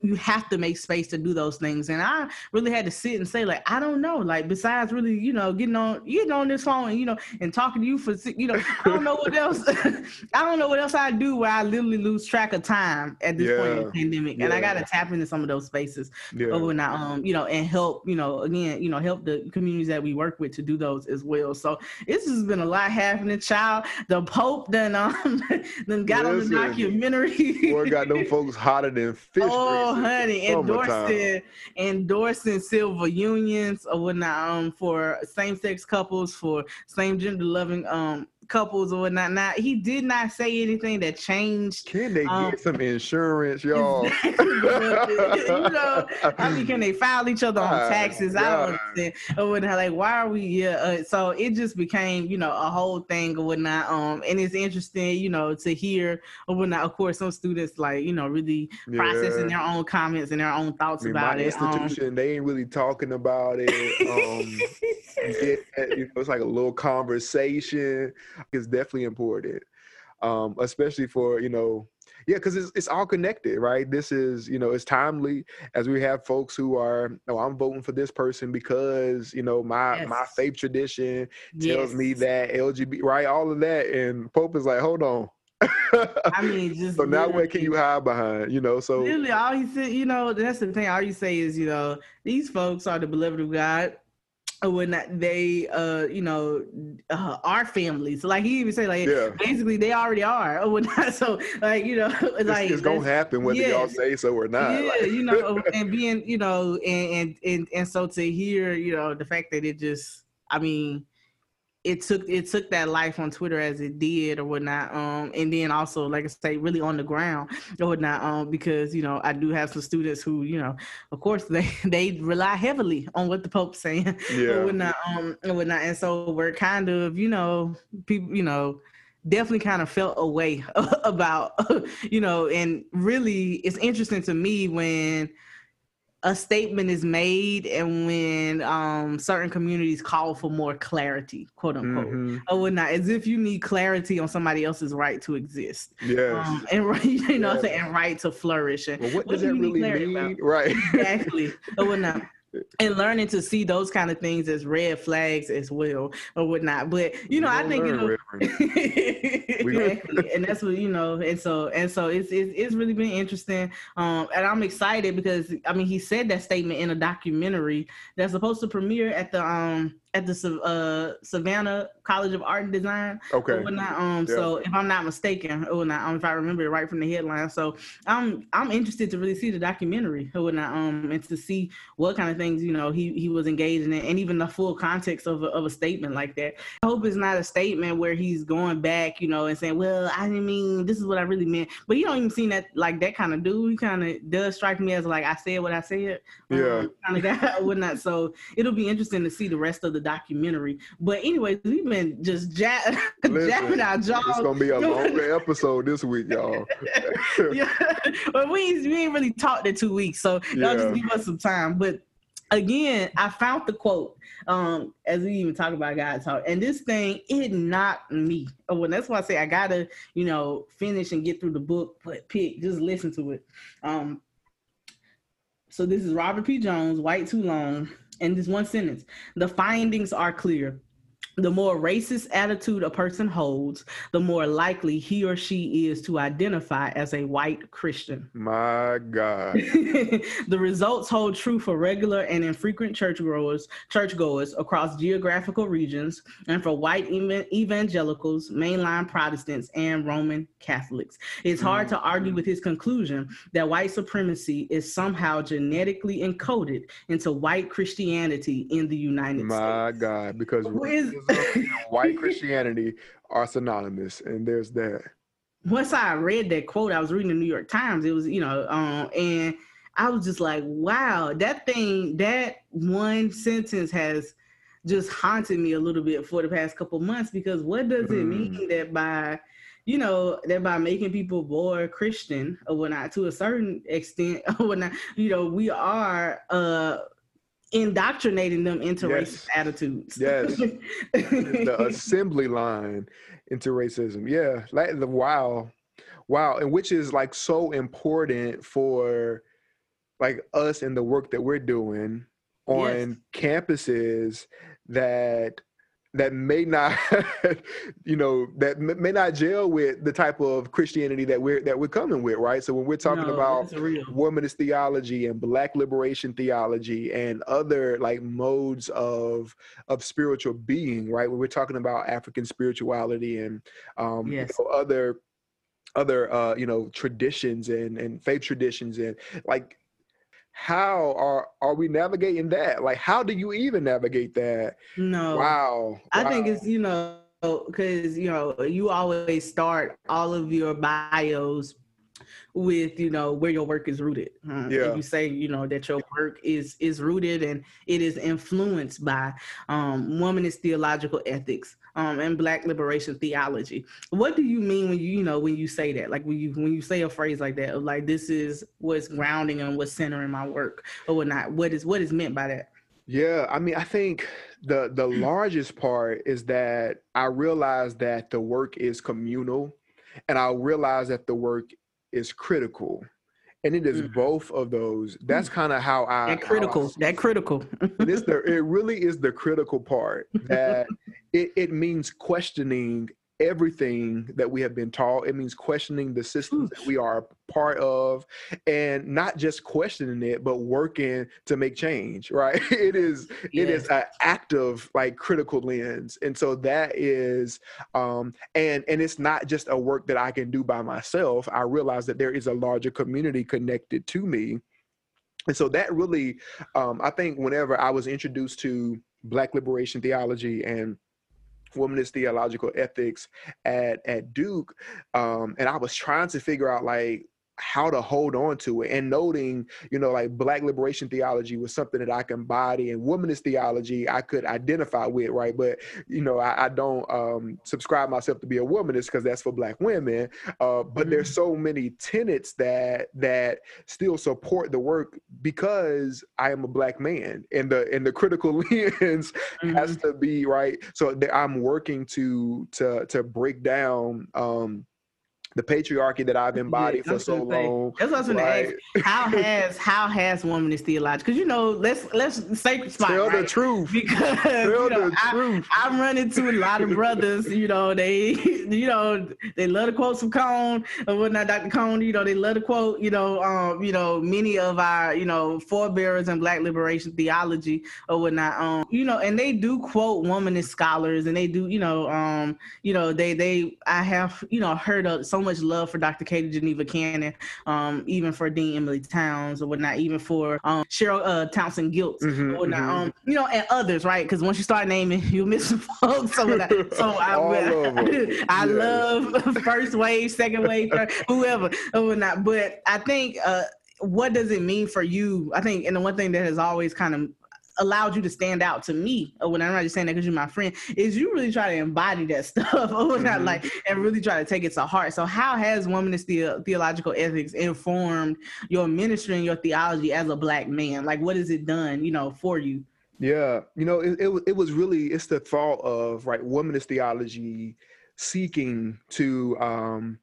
you have to make space to do those things. And i really had to sit and say like i don't know like besides really you know getting on getting on this phone and you know and talking to you for you know i don't know what else (laughs) i don't know what else i do where i literally lose track of time at this point in the pandemic. And i gotta tap into some of those spaces Yeah. or I, um, you know, and help, you know, again, you know, help the communities that we work with to do those as well. So it's just been a lot happening. Child, the Pope then um (laughs) then got on the documentary. Boy, got them folks hotter than fish. Oh, honey, endorsing endorsing civil unions or whatnot um for same sex couples, for same gender loving um couples or whatnot. Now he did not say anything that changed Can they Um, get some insurance, y'all? Exactly, (laughs) you know, I mean, can they file each other on taxes? I don't understand. Or whatnot. Like, why are we? Yeah. Uh, so it just became, you know, a whole thing or whatnot. Um, and it's interesting, you know, to hear or whatnot. Of course, some students like, you know, really processing their own comments and their own I thoughts mean, about my it. Um, institution, they ain't really talking about it. Um, (laughs) yeah, you know, it's like a little conversation. It's definitely important, um, especially for you know, yeah, because it's it's all connected, right? This is you know, it's timely as we have folks who are, oh, I'm voting for this person because you know my my faith tradition tells me that LGBT, right? All of that, and Pope is like, hold on. I mean, (laughs) just so now what can you hide behind? You know, so Literally, all he said, you know, that's the thing. All you say is, you know, these folks are the beloved of God. Or when they, uh, you know, uh, our families. So like he even say, like Yeah. basically they already are. Or (laughs) when not, so like you know, (laughs) it's, like it's gonna happen whether y'all say so or not. yeah, like- you know, (laughs) and being, you know, and, and and and so to hear, you know, the fact that it just, I mean, it took it took that life on Twitter as it did or whatnot. Um, and then also, like I say, really on the ground or whatnot. Um, because you know, I do have some students who, you know, of course (laughs) they they rely heavily on what the Pope's saying (laughs) Yeah. or whatnot. Um, and whatnot. And so we're kind of, you know, people, you know definitely kind of felt a way (laughs) about, you know, and really it's interesting to me when a statement is made and when um, certain communities call for more clarity, quote unquote, mm-hmm. or whatnot, as if you need clarity on somebody else's right to exist. Yes. Um, and (laughs) right, you know, yes. and right to flourish. And well, what, what does that really mean? About? (laughs) Right. Exactly. or whatnot and learning to see those kind of things as red flags as well or whatnot. But you know, I think you know, exactly, and that's what you know, and so and so it's it's, it's really been interesting, um, and I'm excited because I mean he said that statement in a documentary that's supposed to premiere at the um at the uh, Savannah College of Art and Design. Okay. Whatnot. Um. Yeah. So if I'm not mistaken, or not, um, if I remember it right from the headline, so I'm I'm interested to really see the documentary, or whatnot, um, and to see what kind of things you know he he was engaged in, and even the full context of a, of a statement like that. I hope it's not a statement where he's going back, you know, and saying, "Well, I didn't mean this is what I really meant," but you don't even seem that like that kind of dude. He kind of does strike me as like I said what I said. Yeah. Um, kind of (laughs) that, whatnot. So it'll be interesting to see the rest of the documentary. But anyways, we've been just jab- (laughs) Listen, jabbing our jaws. It's gonna be a (laughs) longer episode this week, y'all. (laughs) yeah, but we we ain't really talked in two weeks, so y'all yeah. just give us some time. But again, I found the quote um as we even talk about God talk, and this thing it knocked me. Oh, well, that's why I say I gotta you know finish and get through the book, but pick just listen to it. Um. So this is Robert P. Jones, White Too Long in this one sentence. The findings are clear the more racist attitude a person holds, the more likely he or she is to identify as a white Christian. (laughs) My God. the results hold true for regular and infrequent churchgoers, churchgoers across geographical regions, and for white evangelicals, mainline Protestants, and Roman Catholics. It's hard mm-hmm. to argue mm. with his conclusion that white supremacy is somehow genetically encoded into white Christianity in the United My States. My God, because white Christianity are synonymous, and there's that. Once I read that quote, I was reading the New York Times. It was, you know, um, and I was just like, wow, that thing, that one sentence has just haunted me a little bit for the past couple months because what does it mean mm. that by you know, that by making people more Christian or whatnot to a certain extent (laughs) or whatnot, you know, we are uh indoctrinating them into yes. racist attitudes. Yes. (laughs) the assembly line into racism. Yeah. Like the wow. Wow. And which is like so important for like us and the work that we're doing on yes. campuses that that may not (laughs) you know that may not gel with the type of christianity that we're that we're coming with right so when we're talking no, about womanist theology and black liberation theology and other like modes of of spiritual being right when we're talking about african spirituality and um yes. you know, other other uh you know traditions and and faith traditions and like how are are we navigating that? Like, how do you even navigate that? No. Wow. I wow. think it's you know because you know you always start all of your bios with you know where your work is rooted huh? yeah. you say you know that your work is is rooted and it is influenced by um womanist theological ethics um and black liberation theology. What do you mean when you you know when you say that? Like when you when you say a phrase like that of like this is what's grounding and what's centering my work or whatnot what is what is meant by that? Yeah, I mean, I think the the largest part is that I realize that the work is communal, and I realize that the work is critical. And it is mm. both of those. That's kind of how i that critical I that critical. It is the it really is the critical part that (laughs) it, it means questioning everything that we have been taught. It means questioning the systems that we are a part of and not just questioning it, but working to make change, (laughs) right? It is yes. it is an active like critical lens. And so that is um and and it's not just a work that I can do by myself. I realize that there is a larger community connected to me. And so that really um I think whenever I was introduced to black liberation theology and womanist theological ethics at at Duke, um, and I was trying to figure out like how to hold on to it and noting you know like black liberation theology was something that i can embody and womanist theology i could identify with right but you know i, I don't um, subscribe myself to be a womanist because that's for black women uh, but mm-hmm. there's so many tenets that that still support the work because i am a black man and the and the critical (laughs) lens mm-hmm. has to be right so i'm working to to to break down um the patriarchy that I've embodied yeah, for so long. That's what I was going to ask. How has how has womanist theology? Because you know, let's let's sacred spot. Tell right? the truth. Because Tell you know, the I, truth. I run into a lot of brothers. You know, they you know they love to quote some Cone or whatnot. Dr. Cone, you know, they love to quote. You know, um, you know, many of our you know forebearers in Black liberation theology or whatnot. Um, you know, and they do quote womanist scholars, and they do you know, um, you know, they they I have you know heard of so much love for Dr. Katie Geneva Cannon, um, even for Dean Emilie Townes or whatnot, even for um, Cheryl uh, Townsend Gilkes mm-hmm, or whatnot, mm-hmm. um, you know, and others, right? Because once you start naming, (laughs) you miss some folks. So, (laughs) so I, (laughs) I, I love first wave, second wave, third, whoever or whatnot. But I think. Uh, what does it mean for you? I think, and the one thing that has always kind of allowed you to stand out to me, or when I'm not just saying that because you're my friend, is you really try to embody that (laughs) stuff, or not mm-hmm. like, and really try to take it to heart. So, how has womanist the- theological ethics informed your ministry and your theology as a black man? Like, what has it done, you know, for you? Yeah, you know, it, it, it was really it's the thought of right womanist theology seeking to um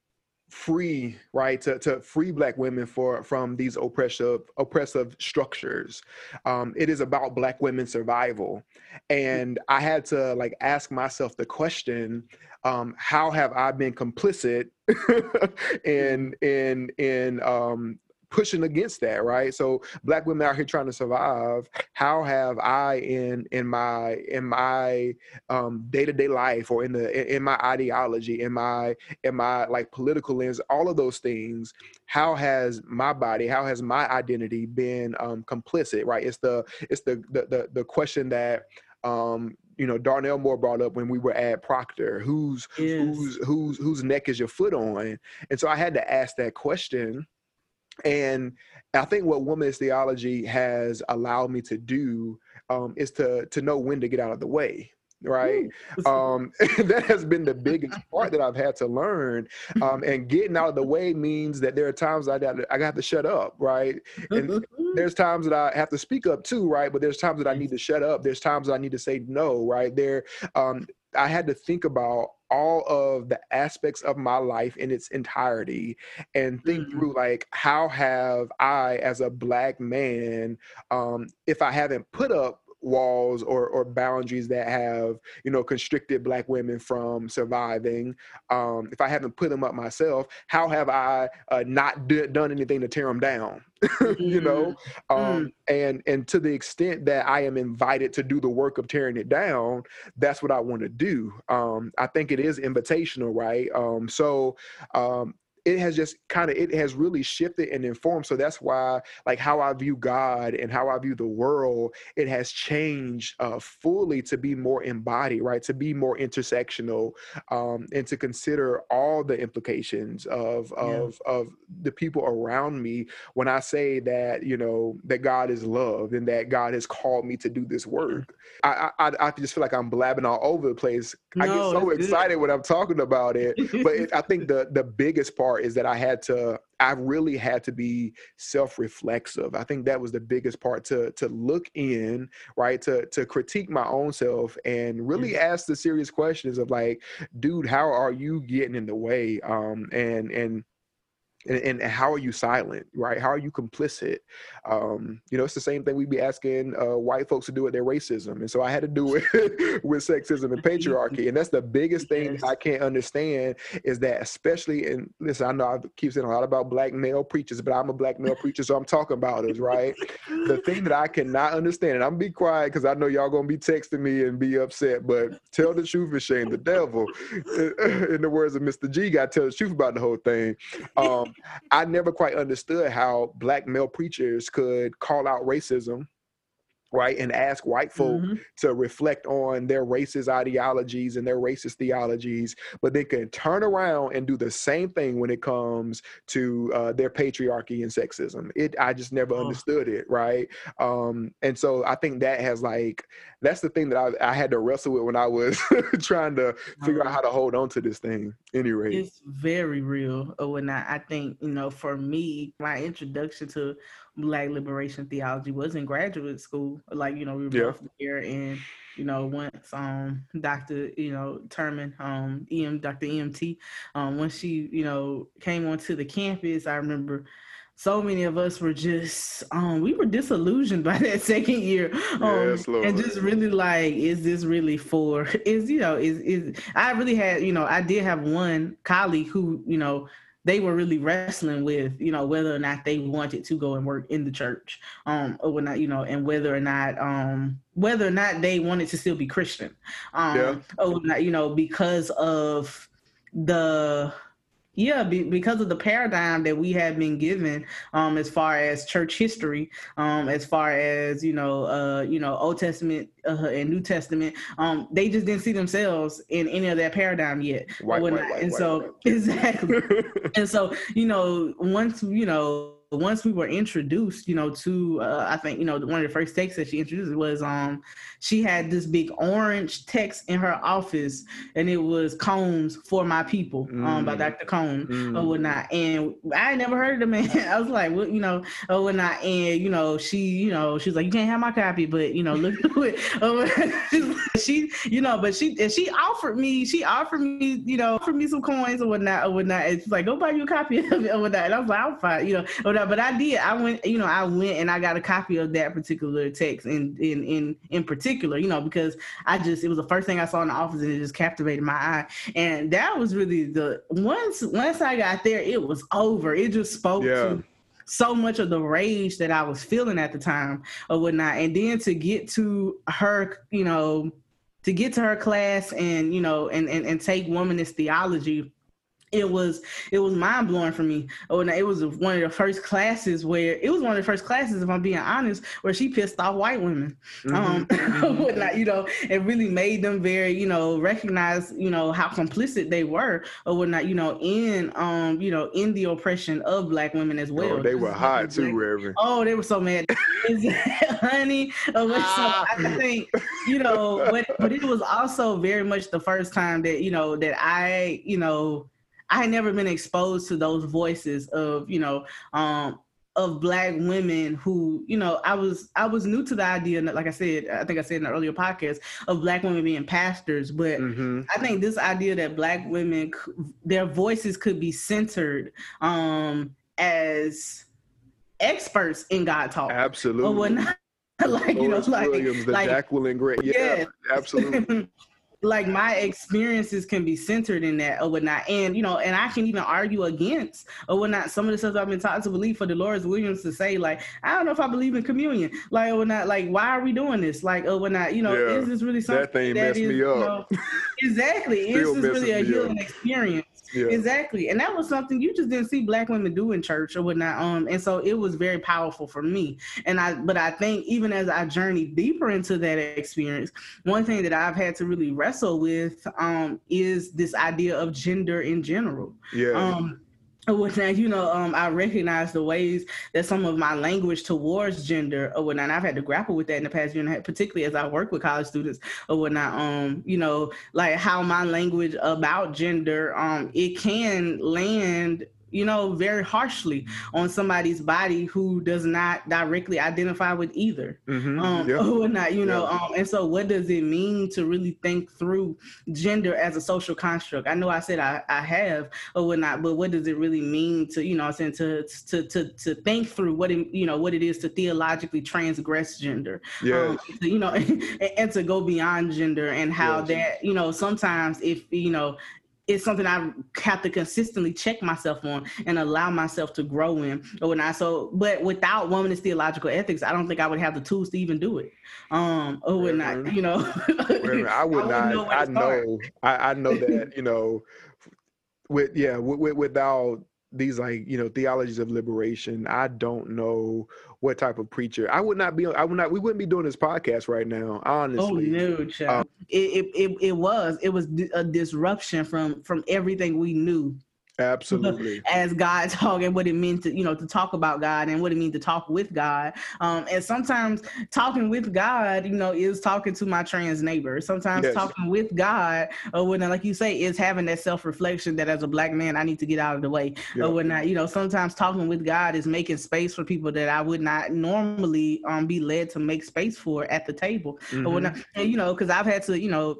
free right to, to free black women for from these oppressive oppressive structures. Um, it is about black women's survival. And i had to like ask myself the question um, how have i been complicit (laughs) in in in um, pushing against that, right? So black women out here trying to survive. How have I in in my in my um day-to-day life or in the in, in my ideology, in my in my like political lens, all of those things, how has my body, how has my identity been um complicit, right? It's the it's the the the, the question that um you know Darnell Moore brought up when we were at Proctor, whose yes. whose whose whose neck is your foot on? And so I had to ask that question and I think what womanist theology has allowed me to do um, is to to know when to get out of the way right? (laughs) Um, (laughs) that has been the biggest (laughs) part that i've had to learn. Um, and getting out of the way means that there are times i got to, i have to shut up right? And there's times that i have to speak up too right? But there's times that i need to shut up. There's times that i need to say no right? There um, i had to think about all of the aspects of my life in its entirety and think mm-hmm. through like how have i as a black man um if i haven't put up walls or, or boundaries that have you know constricted black women from surviving. Um, if i haven't put them up myself how have i uh, not d- done anything to tear them down? (laughs) You know? Mm-hmm. um, mm. and and to the extent that i am invited to do the work of tearing it down that's what i want to do. Um, i think it is invitational right? Um, so um, it has just kind of it has really shifted and informed so that's why like how i view god and how i view the world it has changed uh, fully to be more embodied right to be more intersectional um, and to consider all the implications of of yeah. of the people around me when i say that you know that god is love and that god has called me to do this work i i, I just feel like i'm blabbing all over the place i get so excited good. when i'm talking about it but it, (laughs) i think the the biggest part is that I had to I really had to be self-reflexive. I think that was the biggest part to to look in, right? To to critique my own self and really mm-hmm. ask the serious questions of like, dude, how are you getting in the way? Um and and and, and, how are you silent right? How are you complicit? Um, you know it's the same thing we'd be asking uh, white folks to do with their racism and so i had to do it (laughs) with sexism and (laughs) patriarchy and that's the biggest thing yes. i can't understand is that especially in listen i know i keep saying a lot about black male preachers but i'm a black male (laughs) preacher so i'm talking about it right? The thing that i cannot understand and i'm be quiet because i know y'all gonna be texting me and be upset but tell the truth and shame the devil. In the words of mr g got to tell the truth about the whole thing. Um, I never quite understood how black male preachers could call out racism right and ask white folk mm-hmm. to reflect on their racist ideologies and their racist theologies but they can turn around and do the same thing when it comes to uh, their patriarchy and sexism it i just never oh. understood it right um, and so i think that has like that's the thing that I, I had to wrestle with when i was (laughs) trying to figure out how to hold on to this thing anyway it's very real when I, I think you know for me my introduction to Black liberation theology was in graduate school. Like, you know, we were yeah. both there and, you know, once um Dr. you know, Terman, um, EM Dr. EMT, um, when she, you know, came onto the campus, I remember so many of us were just um we were disillusioned (laughs) by that second year um yes, and just really like is this really for is you know is is i really had you know i did have one colleague who you know they were really wrestling with, you know, whether or not they wanted to go and work in the church, um, or not, you know, and whether or not, um, whether or not they wanted to still be Christian, um, yeah. or not, you know, because of the yeah, be, because of the paradigm that we have been given, um, as far as church history, um, as far as you know, uh, you know, Old Testament uh, and New Testament, um, they just didn't see themselves in any of that paradigm yet. White, white, white, and so (laughs) exactly, (laughs) and so you know, once you know once we were introduced, you know, to uh, I think you know one of the first texts that she introduced was um she had this big orange text in her office, and it was Combs for my people mm. um by mm. Dr. Combs mm. or whatnot, and I never heard of the man. (laughs) I was like, well, you know, or whatnot, and you know she you know she's like you can't have my copy, but you know look (laughs) through it. (laughs) she you know, but she and she offered me she offered me you know offered me some coins or whatnot or whatnot. And she's like go buy you a copy of it or whatnot, and I was like I'm fine, you know but I did. I went, you know, I went and I got a copy of that particular text in in in in particular, you know, because I just it was the first thing I saw in the office and it just captivated my eye. And that was really the once once I got there, it was over. It just spoke yeah. to so much of the rage that I was feeling at the time or whatnot. And then to get to her, you know, to get to her class and, you know, and and, and take womanist theology it was it was mind blowing for me. Oh, it was one of the first classes where it was one of the first classes, if I'm being honest, where she pissed off white women. Mm-hmm. Um, (laughs) mm-hmm. you know, it really made them very, you know, recognize, you know, how complicit they were or whatnot, you know, in um, you know, in the oppression of black women as well. Oh, they were hot too, Reverend. Oh, they were so mad, (laughs) honey. Uh, so I think, you know, but but it was also very much the first time that you know that I, you know I had never been exposed to those voices of, you know, um, of black women who, you know, I was I was new to the idea, like I said, I think I said in the earlier podcast, of black women being pastors. But mm-hmm. I think this idea that black women, their voices could be centered um, as experts in God talk. Absolutely. Or (laughs) like you know, like Williams, the like, Jacquelyn Grant. Yeah, yeah. absolutely. (laughs) like my experiences can be centered in that or whatnot. And you know, and I can even argue against or whatnot some of the stuff I've been taught to believe for Delores Williams to say, like, I don't know if I believe in communion. Like or whatnot, like why are we doing this? Like or whatnot, you know, yeah, is this really something that thing that messed is, me up? You know, exactly. (laughs) is this really a healing up. experience? Yeah. Exactly. And that was something you just didn't see black women do in church or whatnot. Um, and so it was very powerful for me. And I but I think even as I journeyed deeper into that experience, one thing that I've had to really wrestle with um is this idea of gender in general. Yeah. Um or whatnot, you know, um, I recognize the ways that some of my language towards gender or whatnot, and I've had to grapple with that in the past year and a half, particularly as I work with college students or whatnot. Um, you know, like how my language about gender, um, it can land you know, very harshly on somebody's body who does not directly identify with either. Mm-hmm. Um, yeah. (laughs) or not, you know, um, and so what does it mean to really think through gender as a social construct? I know I said I, I have or whatnot, but what does it really mean to, you know, I'm saying to, to, to, to think through what it, you know, what it is to theologically transgress gender, yes. Um, you know, (laughs) and, and, to go beyond gender and how yes. that, you know, sometimes if, you know, it's something I have to consistently check myself on and allow myself to grow in. Or when I so, but without womanist theological ethics, I don't think I would have the tools to even do it. Um, or would not, you know. I would (laughs) I not. I know. I, I, know that you know. With yeah, with, without these like you know theologies of liberation i don't know what type of preacher i would not be i would not we wouldn't be doing this podcast right now oh, honestly oh no child. Um, it, it, it was it was a disruption from from everything we knew Absolutely. (laughs) As God talking, what it means to, you know, to talk about God and what it means to talk with God. Um, and sometimes talking with God, you know, is talking to my trans neighbor. Sometimes yes. talking with God, or when, like you say, is having that self reflection that as a black man, I need to get out of the way. Yep. Or when I, you know, sometimes talking with God is making space for people that I would not normally um, be led to make space for at the table. Mm-hmm. Or when I, and, you know, because I've had to, you know,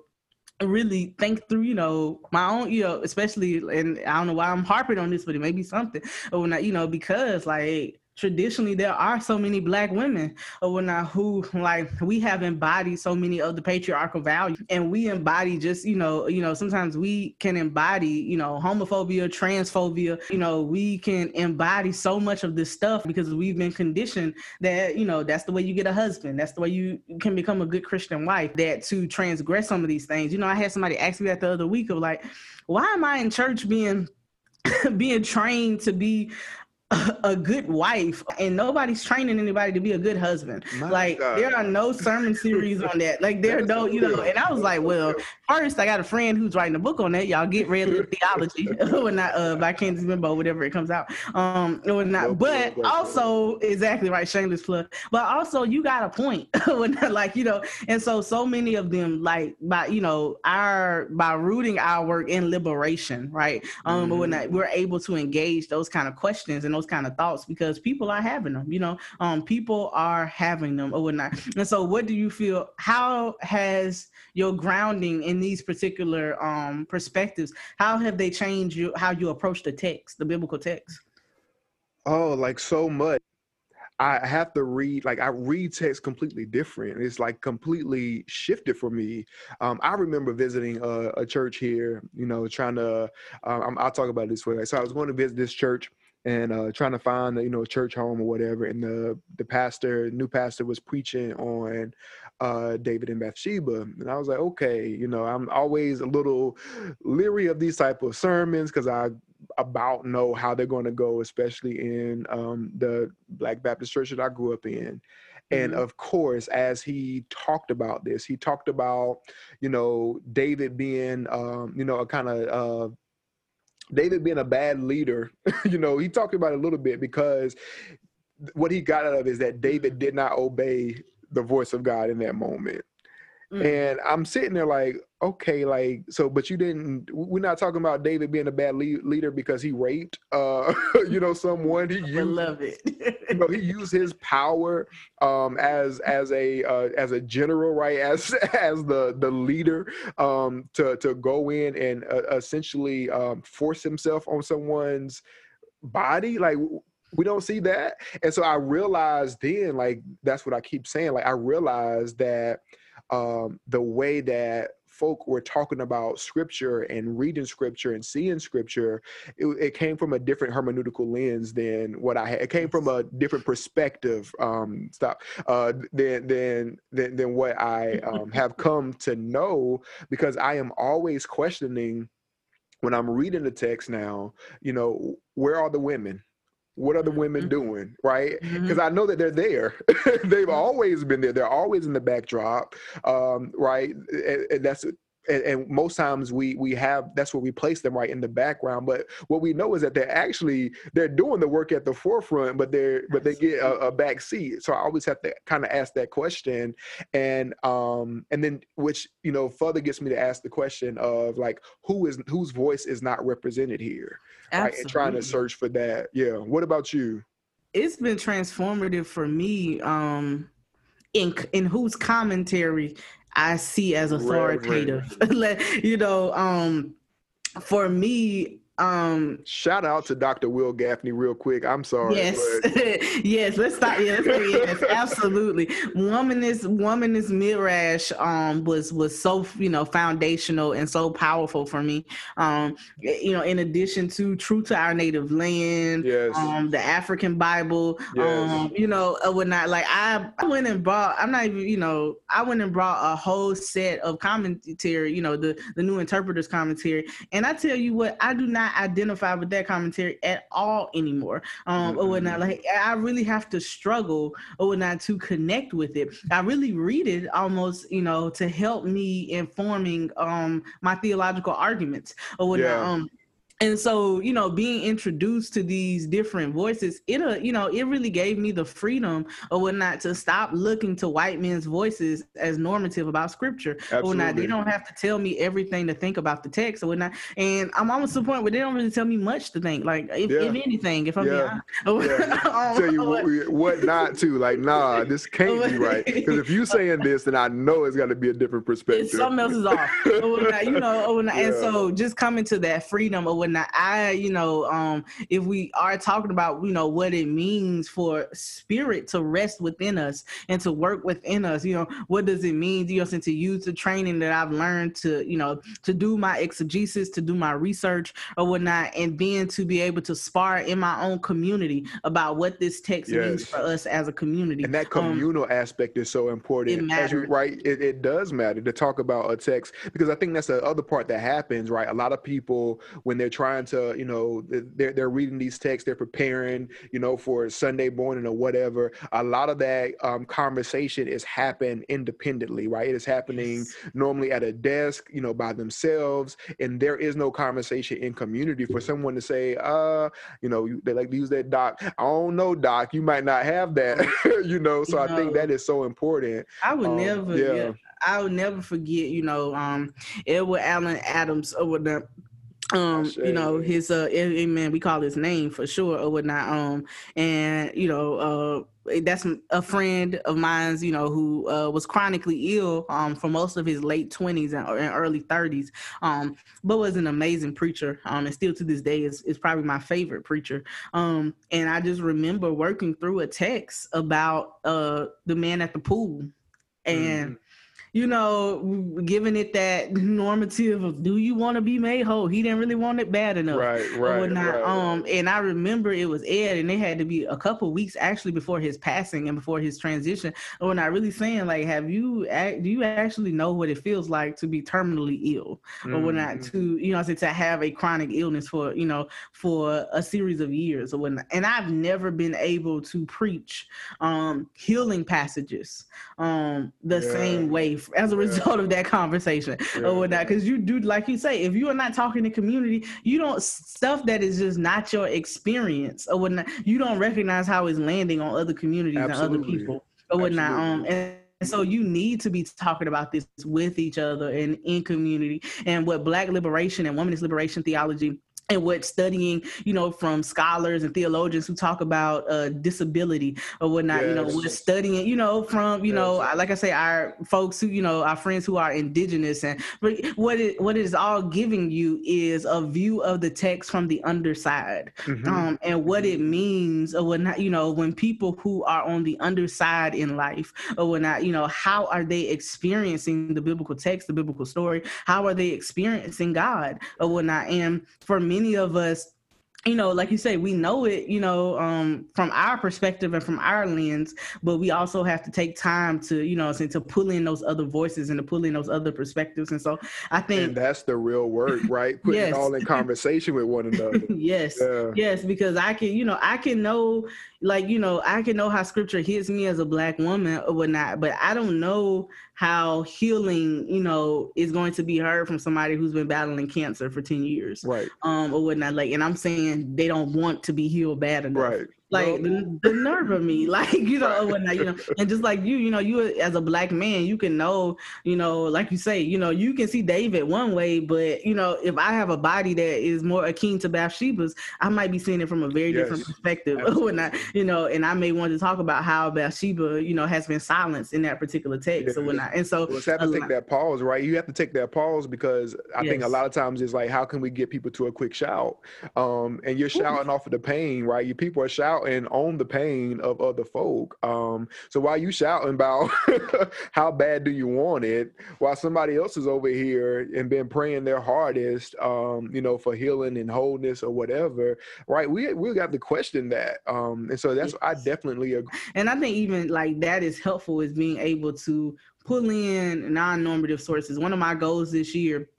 really think through, you know, my own, you know, especially, and I don't know why I'm harping on this, but it may be something, or I, you know, because like traditionally there are so many black women or whatnot who like we have embodied so many of the patriarchal values. And we embody just you know you know sometimes we can embody you know homophobia transphobia. You know we can embody so much of this stuff because we've been conditioned that you know that's the way you get a husband. That's the way you can become a good christian wife that to transgress some of these things. You know i had somebody ask me that the other week of like why am i in church being (laughs) being trained to be (laughs) a good wife and nobody's training anybody to be a good husband. My like God. there are no sermon series on that. Like there are no you know and i was like well first i got a friend who's writing a book on that. Y'all get ready with theology. (laughs) Or not uh by candace bimbo whatever it comes out. Um or not but also exactly right shameless plug. But also you got a point. (laughs) When like you know and so so many of them like by you know our by rooting our work in liberation right? Um mm-hmm. but when we're able to engage those kind of questions and those those kind of thoughts because people are having them, you know, um, people are having them or whatnot. And so what do you feel, how has your grounding in these particular um, perspectives, how have they changed you, how you approach the text, the biblical text? Oh, like so much. I have to read like I read text completely different. It's like completely shifted for me. Um, I remember visiting a, a, church here, you know, trying to. Um, I'll talk about this way. So I was going to visit this church, and uh, trying to find you know a church home or whatever. And the the pastor, new pastor, was preaching on uh, David and Bathsheba, and I was like, okay, you know, I'm always a little leery of these type of sermons because I about know how they're going to go, especially in um, the Black Baptist church that I grew up in. And mm-hmm. of course, as he talked about this, he talked about, you know, David being, um, you know, a kind of uh, David being a bad leader, (laughs) you know, he talked about it a little bit because what he got out of is that David did not obey the voice of God in that moment. Mm. And I'm sitting there like, okay, like, so, but you didn't, we're not talking about David being a bad leader because he raped, uh, (laughs) you know, someone. He used, I love it. you know, he used his power, um, as, as a, uh, as a general, right. (laughs) As, as the, the leader, um, to, to go in and uh, essentially, um, force himself on someone's body. Like, we don't see that. And so I realized then, like, that's what I keep saying. Like, I realized that, um, the way that folk were talking about scripture and reading scripture and seeing scripture, it, it, came from a different hermeneutical lens than what I had. It came from a different perspective, um, stop, uh, than, than, than, than what I um, (laughs) have come to know because I am always questioning when I'm reading the text now, you know, where are the women? What are the women mm-hmm. doing, right? Because mm-hmm. I know that they're there. (laughs) They've mm-hmm. always been there. They're always in the backdrop, um, right? And, and that's and, and, most times we we have that's where we place them right in the background but what we know is that they're actually they're doing the work at the forefront but they're but they get a, a back seat. So i always have to kind of ask that question. And um and then which you know further gets me to ask the question of like who is whose voice is not represented here Absolutely. right? And trying to search for that. Yeah. What about you? It's been transformative for me um in in whose commentary I see as authoritative. (laughs) You know, um, for me, um, Shout out to Dr. Wil Gafney real quick. I'm sorry. Yes, (laughs) yes. Let's start. Yes, yes, (laughs) absolutely. Womanist, womanist midrash um, was was so you know foundational and so powerful for me. Um, you know, in addition to True to Our Native Land, yes. um, the Africana Bible, yes. um, you know, uh, would not like I, I went and brought. I'm not even you know I went and brought a whole set of commentary. You know, the the New Interpreters commentary, and I tell you what, I do not not identify with that commentary at all anymore. Um, or whatnot. Like I really have to struggle or whatnot to connect with it. I really read it almost, you know, to help me informing um my theological arguments or whatnot. Yeah. Um, and so you know being introduced to these different voices it uh, you know it really gave me the freedom or whatnot to stop looking to white men's voices as normative about scripture Absolutely. or whatnot they don't have to tell me everything to think about the text or whatnot and i'm almost to the point where they don't really tell me much to think like if, yeah. if anything if i'm yeah. being yeah. um, (laughs) (laughs) tell you what, what, not to like nah this can't be right (laughs) because if you're saying this then i know it's got to be a different perspective something else is off or whatnot, you know or whatnot. and so just coming to that freedom or whatnot and I, you know, um, if we are talking about, you know, what it means for spirit to rest within us and to work within us, you know, what does it mean, you know, and to use the training that I've learned to, you know, to do my exegesis, to do my research or whatnot, and then to be able to spar in my own community about what this text yes. means for us as a community. And that um, communal um, aspect is so important. It matters. right, it, it does matter to talk about a text because I think that's the other part that happens, right? A lot of people when they're trying to, you know, they're they're reading these texts, they're preparing, you know, for Sunday morning or whatever. A lot of that um, conversation is happening independently, right? It is happening yes. normally at a desk, you know, by themselves, and there is no conversation in community for someone to say, uh, you know, they like to use that doc. I don't know, doc. You might not have that, (laughs) you know. So I think that is so important. I would um, never, yeah. yeah. I would never forget, you know, um, Edward Allen Adams over the um you know his uh man we call his name for sure or whatnot um and you know uh that's a friend of mine's you know who uh, was chronically ill um for most of his late 20s and, and, early 30s um but was an amazing preacher um and still to this day is, is probably my favorite preacher um and i just remember working through a text about uh the man at the pool and mm you know, giving it that normative of do you want to be made whole? He didn't really want it bad enough. Right, right, right. Um, and I remember it was Ed, and it had to be a couple weeks actually before his passing and before his transition. When I really saying like, have you do you actually know what it feels like to be terminally ill, mm-hmm. or whatnot? Mm. To you know, I said to have a chronic illness for you know for a series of years or whatnot. And I've never been able to preach um healing passages um the yeah. same way as a result of that conversation yeah. or whatnot. Because you do, like you say, if you are not talking to community, you don't stuff that is just not your experience or whatnot. You don't recognize how it's landing on other communities Absolutely. and other people or whatnot. Um, and so you need to be talking about this with each other and in community and what black liberation and women's liberation theology and what studying, you know, from scholars and theologians who talk about uh, disability or whatnot, yes. you know, what studying, you know, from, you yes. know, like I say, our folks who, you know, our friends who are indigenous and but what it what it is all giving you is a view of the text from the underside, mm-hmm. um, and what it means or what not, you know, when people who are on the underside in life or whatnot, you know, how are they experiencing the biblical text, the biblical story? How are they experiencing God or whatnot? And for me many of us you know, like you say, we know it, you know, um, from our perspective and from our lens, but we also have to take time to, you know, to pull in those other voices and to pull in those other perspectives. And so I think and that's the real work, right? Putting yes. it all in conversation with one another. (laughs) yes. Yeah. Yes, because I can, you know, I can know, like, you know, I can know how scripture hits me as a black woman or whatnot, but I don't know how healing, you know, is going to be heard from somebody who's been battling cancer for 10 years. Right. Um, or whatnot. Like, and I'm saying they don't want to be healed bad enough. Right like the, the, nerve of me (laughs) like you know I, you know and just like you you know you as a black man you can know you know like you say you know you can see david one way but you know if i have a body that is more akin to bathsheba's i might be seeing it from a very yes, different perspective (laughs) when i you know and i may want to talk about how bathsheba you know has been silenced in that particular text yeah. so when i and so well, have to take that pause right? You have to take that pause because i yes. think a lot of times it's like how can we get people to a quick shout? Um and you're shouting Ooh. off of the pain right? You people are shouting and own the pain of other folk. Um, so while you shouting about (laughs) how bad do you want it, while somebody else is over here and been praying their hardest, um, you know, for healing and wholeness or whatever, right? We we got to question that, um, and so that's yes. I definitely agree. And I think even like that is helpful is being able to pull in non-normative sources. One of my goals this year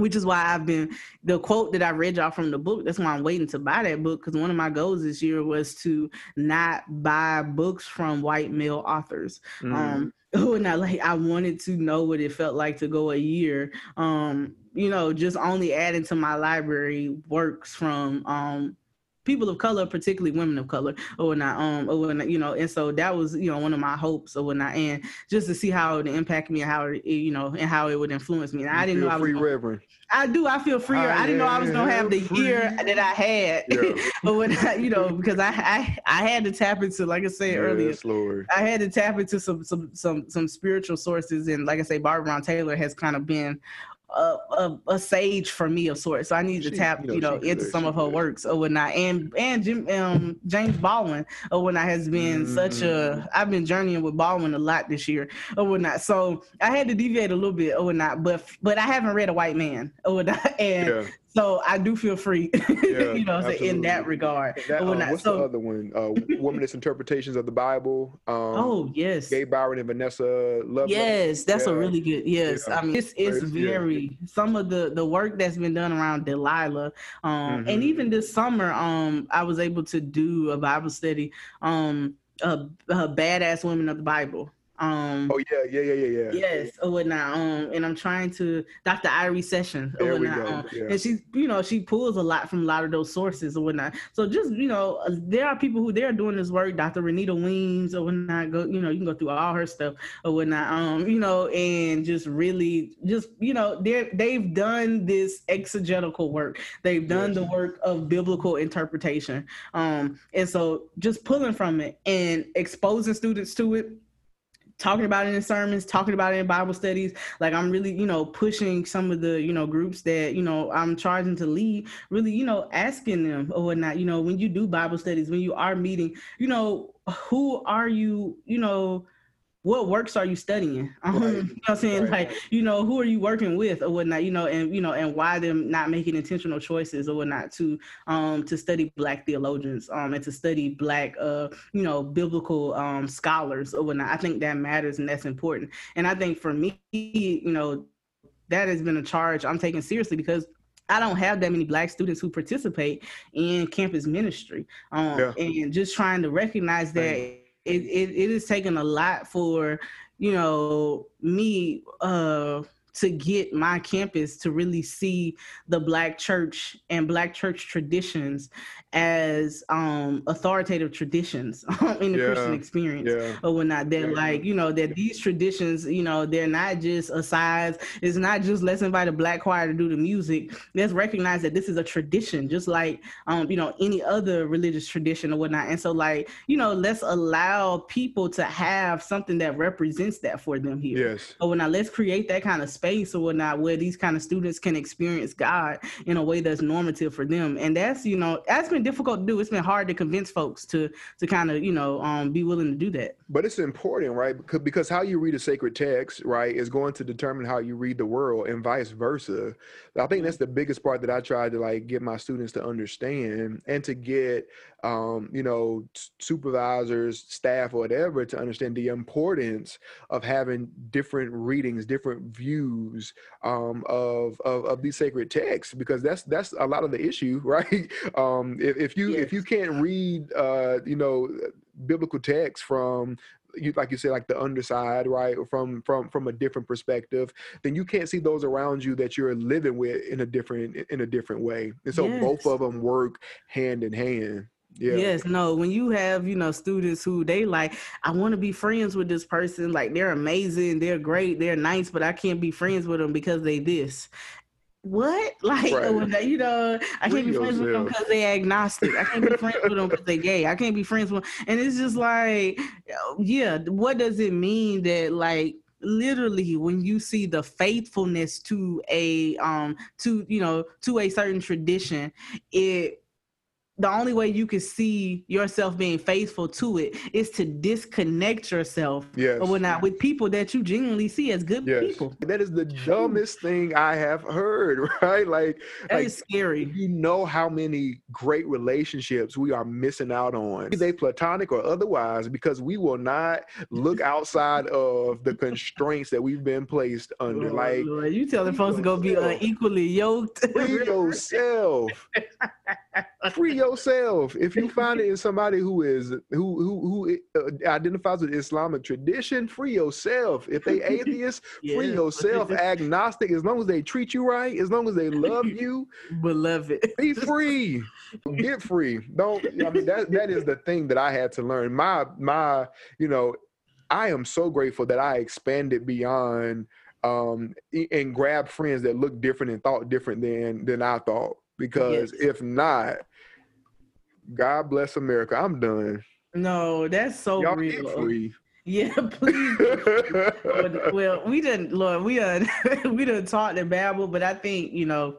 which is why I've been the quote that I read y'all from the book. That's why I'm waiting to buy that book because one of my goals this year was to not buy books from white male authors. Mm. (laughs) Um, and I like I wanted to know what it felt like to go a year. Um, you know, just only adding to my library works from um people of color, particularly women of color, or whatnot. Um, or whatnot, you know, and so that was you know one of my hopes or whatnot, and just to see how it would impact me and how it, you know and how it would influence me. And I didn't know I was free reverend. I do. I feel freer. I, I didn't know I was gonna have the free. year that I had, yeah. but when I, you know, because I, I I had to tap into, like I said yes, earlier, Lord. I had to tap into some some some some spiritual sources, and like I say, Barbara Brown Taylor has kind of been a, a, a, sage for me of sorts. So I need to tap, you know, you know into some of her works or whatnot. And and Jim, um, James Baldwin or whatnot has been mm-hmm. such a. Mm-hmm. I've been journeying with Baldwin a lot this year or whatnot. So I had to deviate a little bit or whatnot. But but I haven't read a white man or whatnot. (laughs) And yeah. So I do feel free, (laughs) yeah, you know, in that regard. That, um, what's so, the other one? Uh, (laughs) Womanist Interpretations of the Bible. Um, oh yes. Gay Byron and Vanessa Love. Yes, that's yeah. a really good. Yes, yeah. I mean it's it's very some of the the work that's been done around Delilah, um, mm-hmm. and even this summer, um, I was able to do a Bible study, um, a, a badass women of the Bible. Um, oh yeah, yeah, yeah, yeah, yeah. Yes, or whatnot. Um, and I'm trying to Dr. Irie Session or there whatnot. Um, yeah. And she's, you know, she pulls a lot from a lot of those sources or whatnot. So just, you know, uh, there are people who they're doing this work. Dr. Renita Weems or whatnot. Go, you know, you can go through all her stuff or whatnot. Um, you know, and just really, just you know, they they've done this exegetical work. They've done yes. the work of biblical interpretation. Um, and so just pulling from it and exposing students to it talking about it in sermons, talking about it in Bible studies. Like I'm really, you know, pushing some of the, you know, groups that, you know, I'm charging to lead, really, you know, asking them oh, or whatnot, you know, when you do Bible studies, when you are meeting, you know, who are you, you know, what works are you studying? Um, right. (laughs) You know what I'm saying? Right. Like, you know, who are you working with or whatnot, you know, and you know, and why them not making intentional choices or whatnot to um to study black theologians um and to study black uh, you know, biblical um scholars or whatnot. I think that matters and that's important. And I think for me, you know, that has been a charge I'm taking seriously because I don't have that many black students who participate in campus ministry. Um, yeah. and just trying to recognize that it, it, it is taking a lot for you know me uh to get my campus to really see the black church and black church traditions as um authoritative traditions (laughs) in the yeah. Christian experience yeah. or whatnot. They're yeah. like, you know, that these traditions, you know, they're not just asides. It's not just let's invite a black choir to do the music. Let's recognize that this is a tradition, just like um, you know, any other religious tradition or whatnot. And so like, you know, let's allow people to have something that represents that for them here. Yes. Or i let's create that kind of space or whatnot where these kind of students can experience God in a way that's normative for them. And that's, you know, that's been difficult to do. It's been hard to convince folks to to kind of you know um, be willing to do that. But it's important, right? Because because how you read a sacred text, right, is going to determine how you read the world, and vice versa. I think that's the biggest part that I try to like get my students to understand and to get um, you know supervisors, staff, whatever, to understand the importance of having different readings, different views um, of, of of these sacred texts, because that's that's a lot of the issue, (laughs) right? Um, if, if you yes. if you can't read uh, you know biblical texts from you like you said like the underside right from from from a different perspective then you can't see those around you that you're living with in a different in a different way and so yes. both of them work hand in hand yeah. Yes, no. When you have, you know, students who they like, I want to be friends with this person. Like they're amazing, they're great, they're nice, but I can't be friends with them because they this what? (laughs) Like, right. (laughs) you know, I can't be friends with them because they agnostic. I can't be friends with them because they gay. I can't be friends with them. And it's just like, yeah, what does it mean that like literally when you see the faithfulness to a um to you know to a certain tradition it the only way you can see yourself being faithful to it is to disconnect yourself yes. or whatnot with people that you genuinely see as good yes. people. That is the dumbest thing I have heard, (laughs) right? Like, that like, is scary. You know how many great relationships we are missing out on, be they platonic or otherwise, because we will not look (laughs) outside of the constraints that we've been placed oh, under. Oh, like, Lord. you telling folks to go be uh, unequally yoked. Free yourself. (laughs) Free yourself. If you find it in (laughs) somebody who is who who who uh, identifies with Islamic tradition, free yourself. If they (laughs) atheist, yeah. free yourself. (laughs) Agnostic, as long as they treat you right, as long as they love you, beloved, be free. Get free. Don't. I mean that that is the thing that I had to learn. My my, you know, I am so grateful that I expanded beyond um and grab friends that look different and thought different than than I thought because yes. if not, God bless America. I'm done. No, that's so Y'all real. Free. (laughs) Yeah, please. (laughs) well, we didn't, Lord, we done, (laughs) we done talked and babble, but I think you know,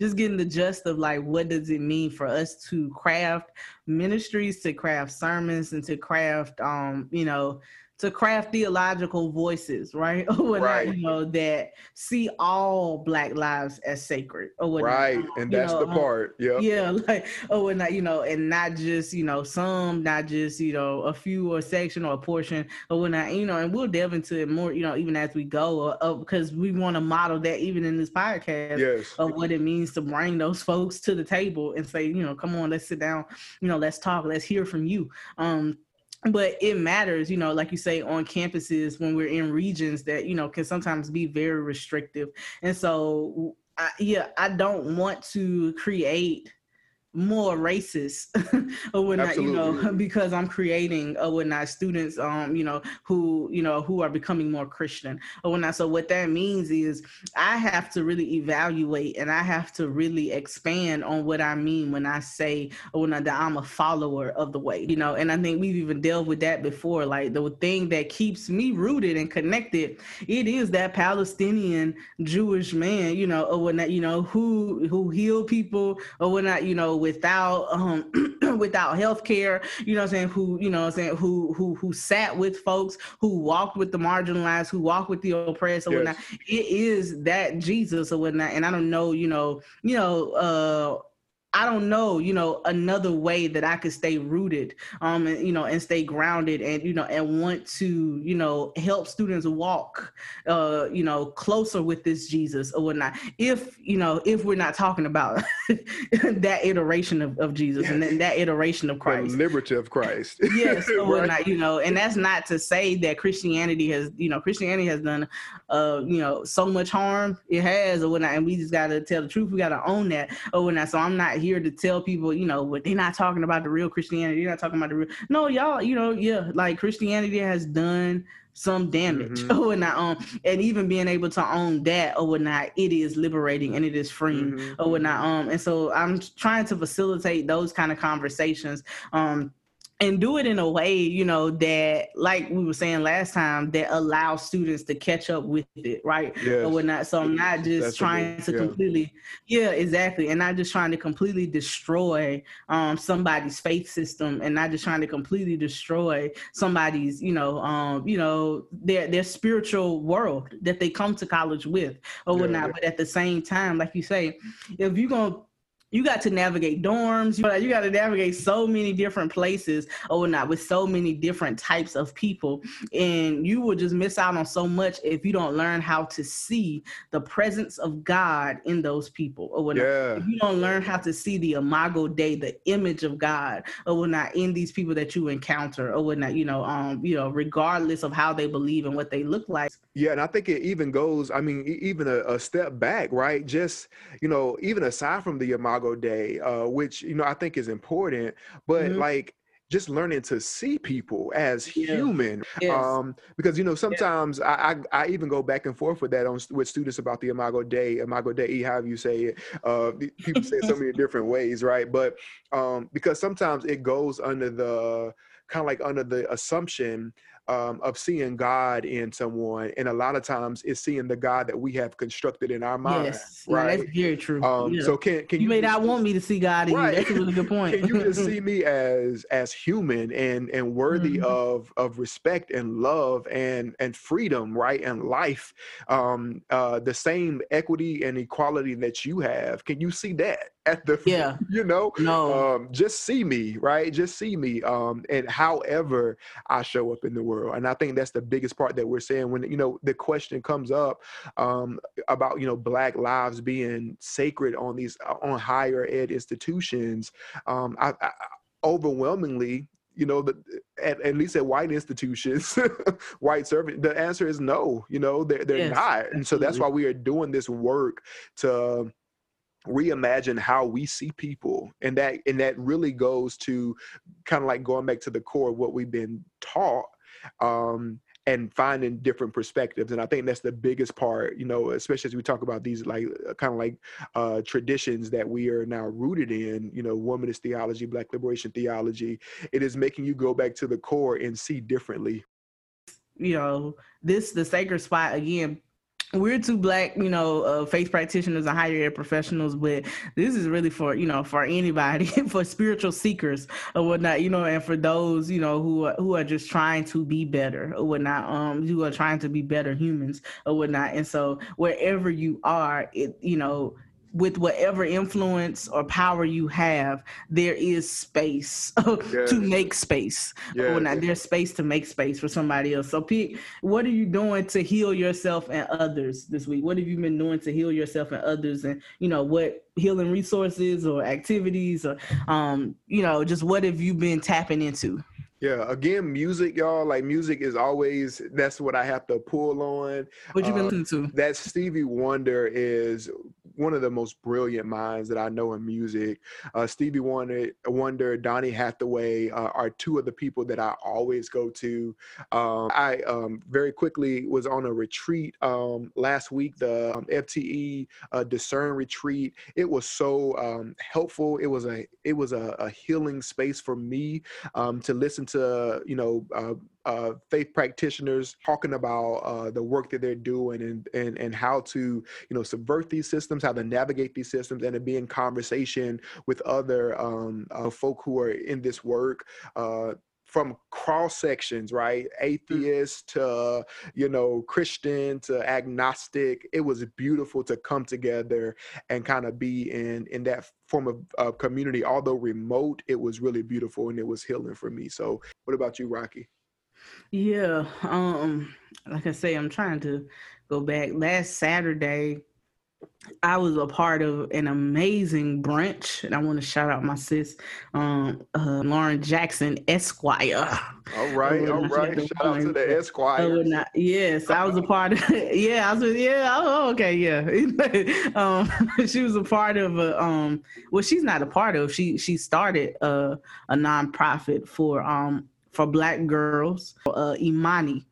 just getting the gist of like what does it mean for us to craft ministries, to craft sermons, and to craft, um, you know, to craft theological voices, right? (laughs) Or right. You know, that see all black lives as sacred. Or whatnot. Right. And that's know, the um, part. Yeah. Yeah. (laughs) Like, or not, you know, and not just, you know, some, not just, you know, a few or section or a portion or whatnot, you know, and we'll delve into it more, you know, even as we go, uh, because we want to model that even in this podcast yes. of what it means to bring those folks to the table and say, you know, come on, let's sit down, you know, let's talk, let's hear from you. Um, but it matters, you know, like you say on campuses when we're in regions that, you know, can sometimes be very restrictive. And so, I, yeah, I don't want to create more racist (laughs) or whatnot, you know, (laughs) because I'm creating or whatnot students, um, you know, who, you know, who are becoming more Christian or whatnot. So what that means is I have to really evaluate and I have to really expand on what I mean when I say or when I, that I'm a follower of the way, you know, and I think we've even dealt with that before. Like the thing that keeps me rooted and connected, it is that Palestinian Jewish man, you know, or whatnot, you know, who who heal people or whatnot, you know, without um (clears throat) without health care, you know I'm saying, who, you know I'm saying, who who who sat with folks, who walked with the marginalized, who walked with the oppressed or yes. whatnot. It is that Jesus or whatnot. And I don't know, you know, you know, uh I don't know, you know, another way that I could stay rooted, um, and, you know, and stay grounded, and you know, and want to, you know, help students walk, uh, you know, closer with this Jesus or whatnot. If you know, if we're not talking about (laughs) that iteration of, of Jesus yes. and then that iteration of Christ, the liberty of Christ, (laughs) yes, (laughs) or right. whatnot, you know, and that's not to say that Christianity has, you know, Christianity has done, uh, you know, so much harm. It has or whatnot, and we just got to tell the truth. We got to own that or whatnot. So I'm not here to tell people, you know, what they're not talking about the real Christianity. They're not talking about the real. No, y'all, you know, yeah, like Christianity has done some damage mm-hmm. (laughs) or whatnot. Um, and even being able to own that or whatnot, it is liberating and it is freeing mm-hmm. or whatnot. Um, and so I'm trying to facilitate those kind of conversations. Um and do it in a way you know that like we were saying last time that allows students to catch up with it right yes. or whatnot so i'm not just That's trying to yeah. completely yeah exactly and not just trying to completely destroy um, somebody's faith system and not just trying to completely destroy somebody's you know um, you know their their spiritual world that they come to college with or whatnot yeah. but at the same time like you say if you're gonna you got to navigate dorms. You, you got to navigate so many different places or not with so many different types of people. And you will just miss out on so much if you don't learn how to see the presence of God in those people or whatnot. Yeah. If you don't learn how to see the imago Dei, the image of God or whatnot in these people that you encounter or whatnot, you know, um, you know, regardless of how they believe and what they look like. Yeah, and I think it even goes, I mean, even a, a step back, right? Just, you know, even aside from the imago Dei, uh, which you know I think is important. But mm-hmm. like just learning to see people as yeah. human yes. um, because you know sometimes yeah. I, I, I even go back and forth with that on with students about the imago Dei imago Dei however you say it uh, people say it so many (laughs) different ways right but um, because sometimes it goes under the kind of like under the assumption um, of seeing God in someone, and a lot of times it's seeing the God that we have constructed in our mind. Yes, right. Yeah, that's very true. Um, yeah. So can can you, you may not want me to see God in right. you? That's a really good point. (laughs) can you just see me as as human and and worthy mm-hmm. of of respect and love and and freedom, right, and life, um, uh, the same equity and equality that you have? Can you see that? at the (laughs) yeah you know no um just see me right just see me um and however i show up in the world and i think that's the biggest part that we're saying when you know the question comes up um about you know black lives being sacred on these uh, on higher ed institutions um i, I overwhelmingly you know, the, at, at least at white institutions, (laughs) white servant, the answer is no, you know, they're, they're yes, not. And so that's why we are doing this work to reimagine how we see people and that and that really goes to kind of like going back to the core of what we've been taught um and finding different perspectives and i think that's the biggest part you know especially as we talk about these like uh, kind of like uh traditions that we are now rooted in you know womanist theology black liberation theology it is making you go back to the core and see differently. You know this the sacred spot again we're two black, you know, uh, faith practitioners and higher ed professionals, but this is really for, you know, for anybody, (laughs) for spiritual seekers or whatnot, you know, and for those, you know, who are, who are just trying to be better or whatnot, um, who are trying to be better humans or whatnot. And so wherever you are, it, you know, with whatever influence or power you have, there is space (laughs) yes. to make space. Yes. Well, not there's space to make space for somebody else. So, Pete, what are you doing to heal yourself and others this week? What have you been doing to heal yourself and others? And you know, what healing resources or activities or um, you know, just what have you been tapping into? Yeah, again, music, y'all. Like music is always that's what I have to pull on. What you been uh, listening to? That Stevie Wonder is one of the most brilliant minds that I know in music. Uh, Stevie Wonder, Wonder, Donny Hathaway uh, are two of the people that I always go to. Um, I um, very quickly was on a retreat um, last week, the um, FTE uh, Discern retreat. It was so um, helpful. It was a it was a, a healing space for me um, to listen to you know uh, faith practitioners talking about uh, the work that they're doing and, and and how to you know subvert these systems, how to navigate these systems, and to be in conversation with other um, uh, folk who are in this work uh, from cross sections, right? Mm. Atheist to, you know, Christian to agnostic. It was beautiful to come together and kind of be in in that form of uh, community. Although remote, it was really beautiful and it was healing for me. So, what about you, Rocky? Yeah, um, like I say, I'm trying to go back. Last Saturday, I was a part of an amazing brunch, and I want to shout out my sis, um, uh, Lauren Jackson Esquire. All right, all right. Shout out to the Esquire. Yes, I was a part of. (laughs) yeah, I was. Yeah, oh, okay, yeah. (laughs) um, (laughs) she was a part of a. Um, well, she's not a part of. She she started a a nonprofit for um for black girls, uh, Imani.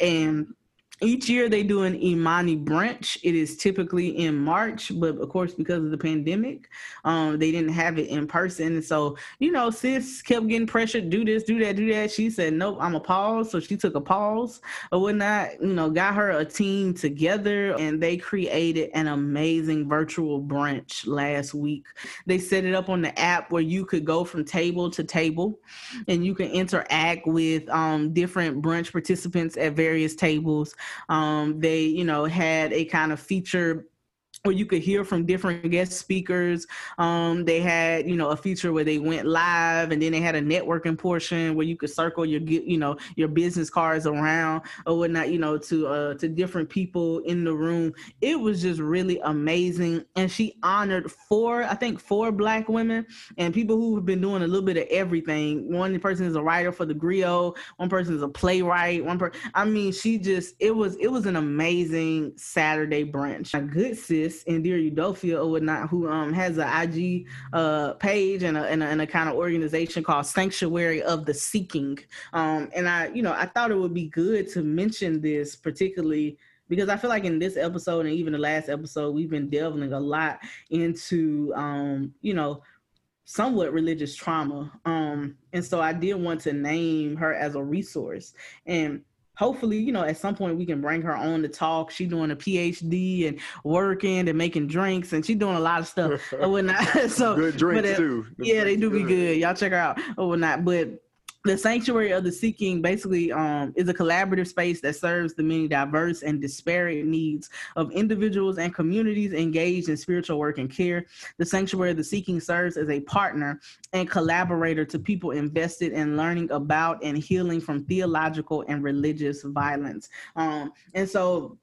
And each year they do an Imani brunch. It is typically in March, but of course, because of the pandemic, um, they didn't have it in person. So, you know, sis kept getting pressured, do this, do that, do that. She said, Nope, I'm a pause. So she took a pause or whatnot, you know, got her a team together and they created an amazing virtual brunch last week. They set it up on the app where you could go from table to table and you can interact with um, different brunch participants at various tables um, they, you know, had a kind of feature where you could hear from different guest speakers. Um, they had, you know, a feature where they went live, and then they had a networking portion where you could circle your, you know, your business cards around or whatnot, you know, to uh, to different people in the room. It was just really amazing, and she honored four, I think, four black women and people who have been doing a little bit of everything. One person is a writer for the Grio. One person is a playwright. One person, I mean, she just, it was, it was an amazing Saturday brunch. A good sis Davis Indira Udofia or whatnot, who um has an IG uh page and a, and a, and a kind of organization called Sanctuary of the Seeking. Um, and I, you know, I thought it would be good to mention this particularly because I feel like in this episode and even the last episode, we've been delving a lot into, um, you know, somewhat religious trauma. Um, and so I did want to name her as a resource. And hopefully, you know, at some point we can bring her on to talk. She's doing a PhD and working and making drinks, and she's doing a lot of stuff oh, or whatnot. (laughs) so good drinks uh, too. Yeah, they do be good. Y'all check her out oh, or whatnot. But the sanctuary of the seeking basically um, is a collaborative space that serves the many diverse and disparate needs of individuals and communities engaged in spiritual work and care. The sanctuary of the seeking serves as a partner and collaborator to people invested in learning about and healing from theological and religious violence. Um, and so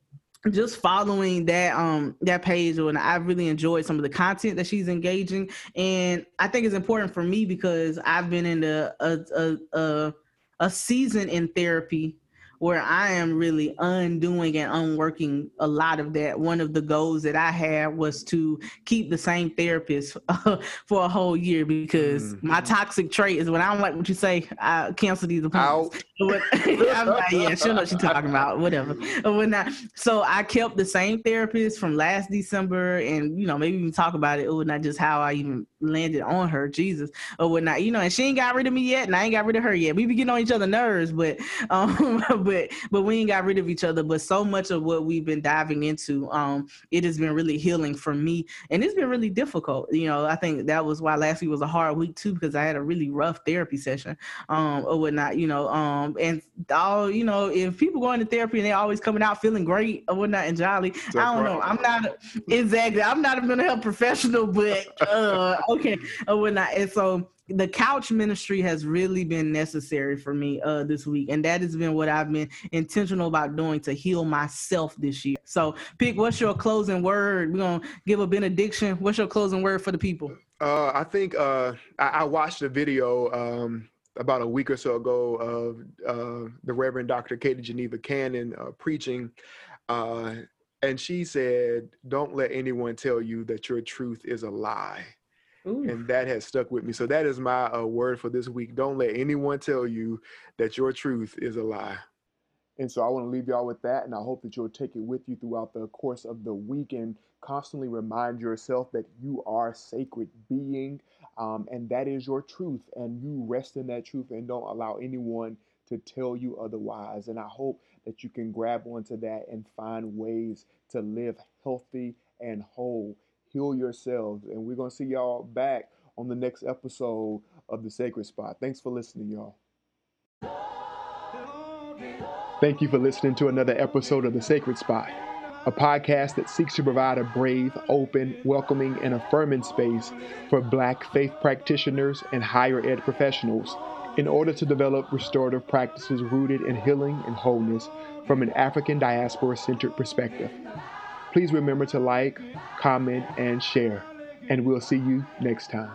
just following that um that page and I really enjoyed some of the content that she's engaging. And I think it's important for me because I've been in a a a, a, a season in therapy where I am really undoing and unworking a lot of that. One of the goals that I had was to keep the same therapist uh, (laughs) for a whole year because mm-hmm. my toxic trait is when I don't like what you say, I cancel these appointments. (laughs) (laughs) I'm like, yeah, she'll know what she's talking about, whatever. When I, so I kept the same therapist from last December and, you know, maybe even talk about it, or not just how I even landed on her, Jesus, or whatnot, you know, and she ain't got rid of me yet and I ain't got rid of her yet. We be getting on each other nerves, but, um, but but we ain't got rid of each other. But so much of what we've been diving into, um, it has been really healing for me, and it's been really difficult. You know, I think that was why last week was a hard week too because I had a really rough therapy session, um, or whatnot. You know, um, and all you know, if people go into therapy and they always coming out feeling great or whatnot and jolly, so I don't know. I'm not a, exactly. I'm not a mental health professional, but uh, okay, or whatnot. And so the couch ministry has really been necessary for me uh this week and that has been what i've been intentional about doing to heal myself this year. So pick what's your closing word? We're gonna give a benediction. What's your closing word for the people? Uh i think uh i, I watched a video um about a week or so ago of uh the reverend dr katie geneva cannon uh, preaching uh and she said don't let anyone tell you that your truth is a lie Ooh. and that has stuck with me. So that is my uh, word for this week. Don't let anyone tell you that your truth is a lie. And so I want to leave y'all with that, and I hope that you'll take it with you throughout the course of the week and constantly remind yourself that you are a sacred being, um, and that is your truth, and you rest in that truth and don't allow anyone to tell you otherwise. And I hope that you can grab onto that and find ways to live healthy and whole heal yourselves. And we're going to see y'all back on the next episode of The Sacred Spot. Thanks for listening, y'all. Thank you for listening to another episode of The Sacred Spot, a podcast that seeks to provide a brave, open, welcoming, and affirming space for Black faith practitioners and higher ed professionals in order to develop restorative practices rooted in healing and wholeness from an African diaspora centered perspective. Please remember to like, comment, and share. And we'll see you next time.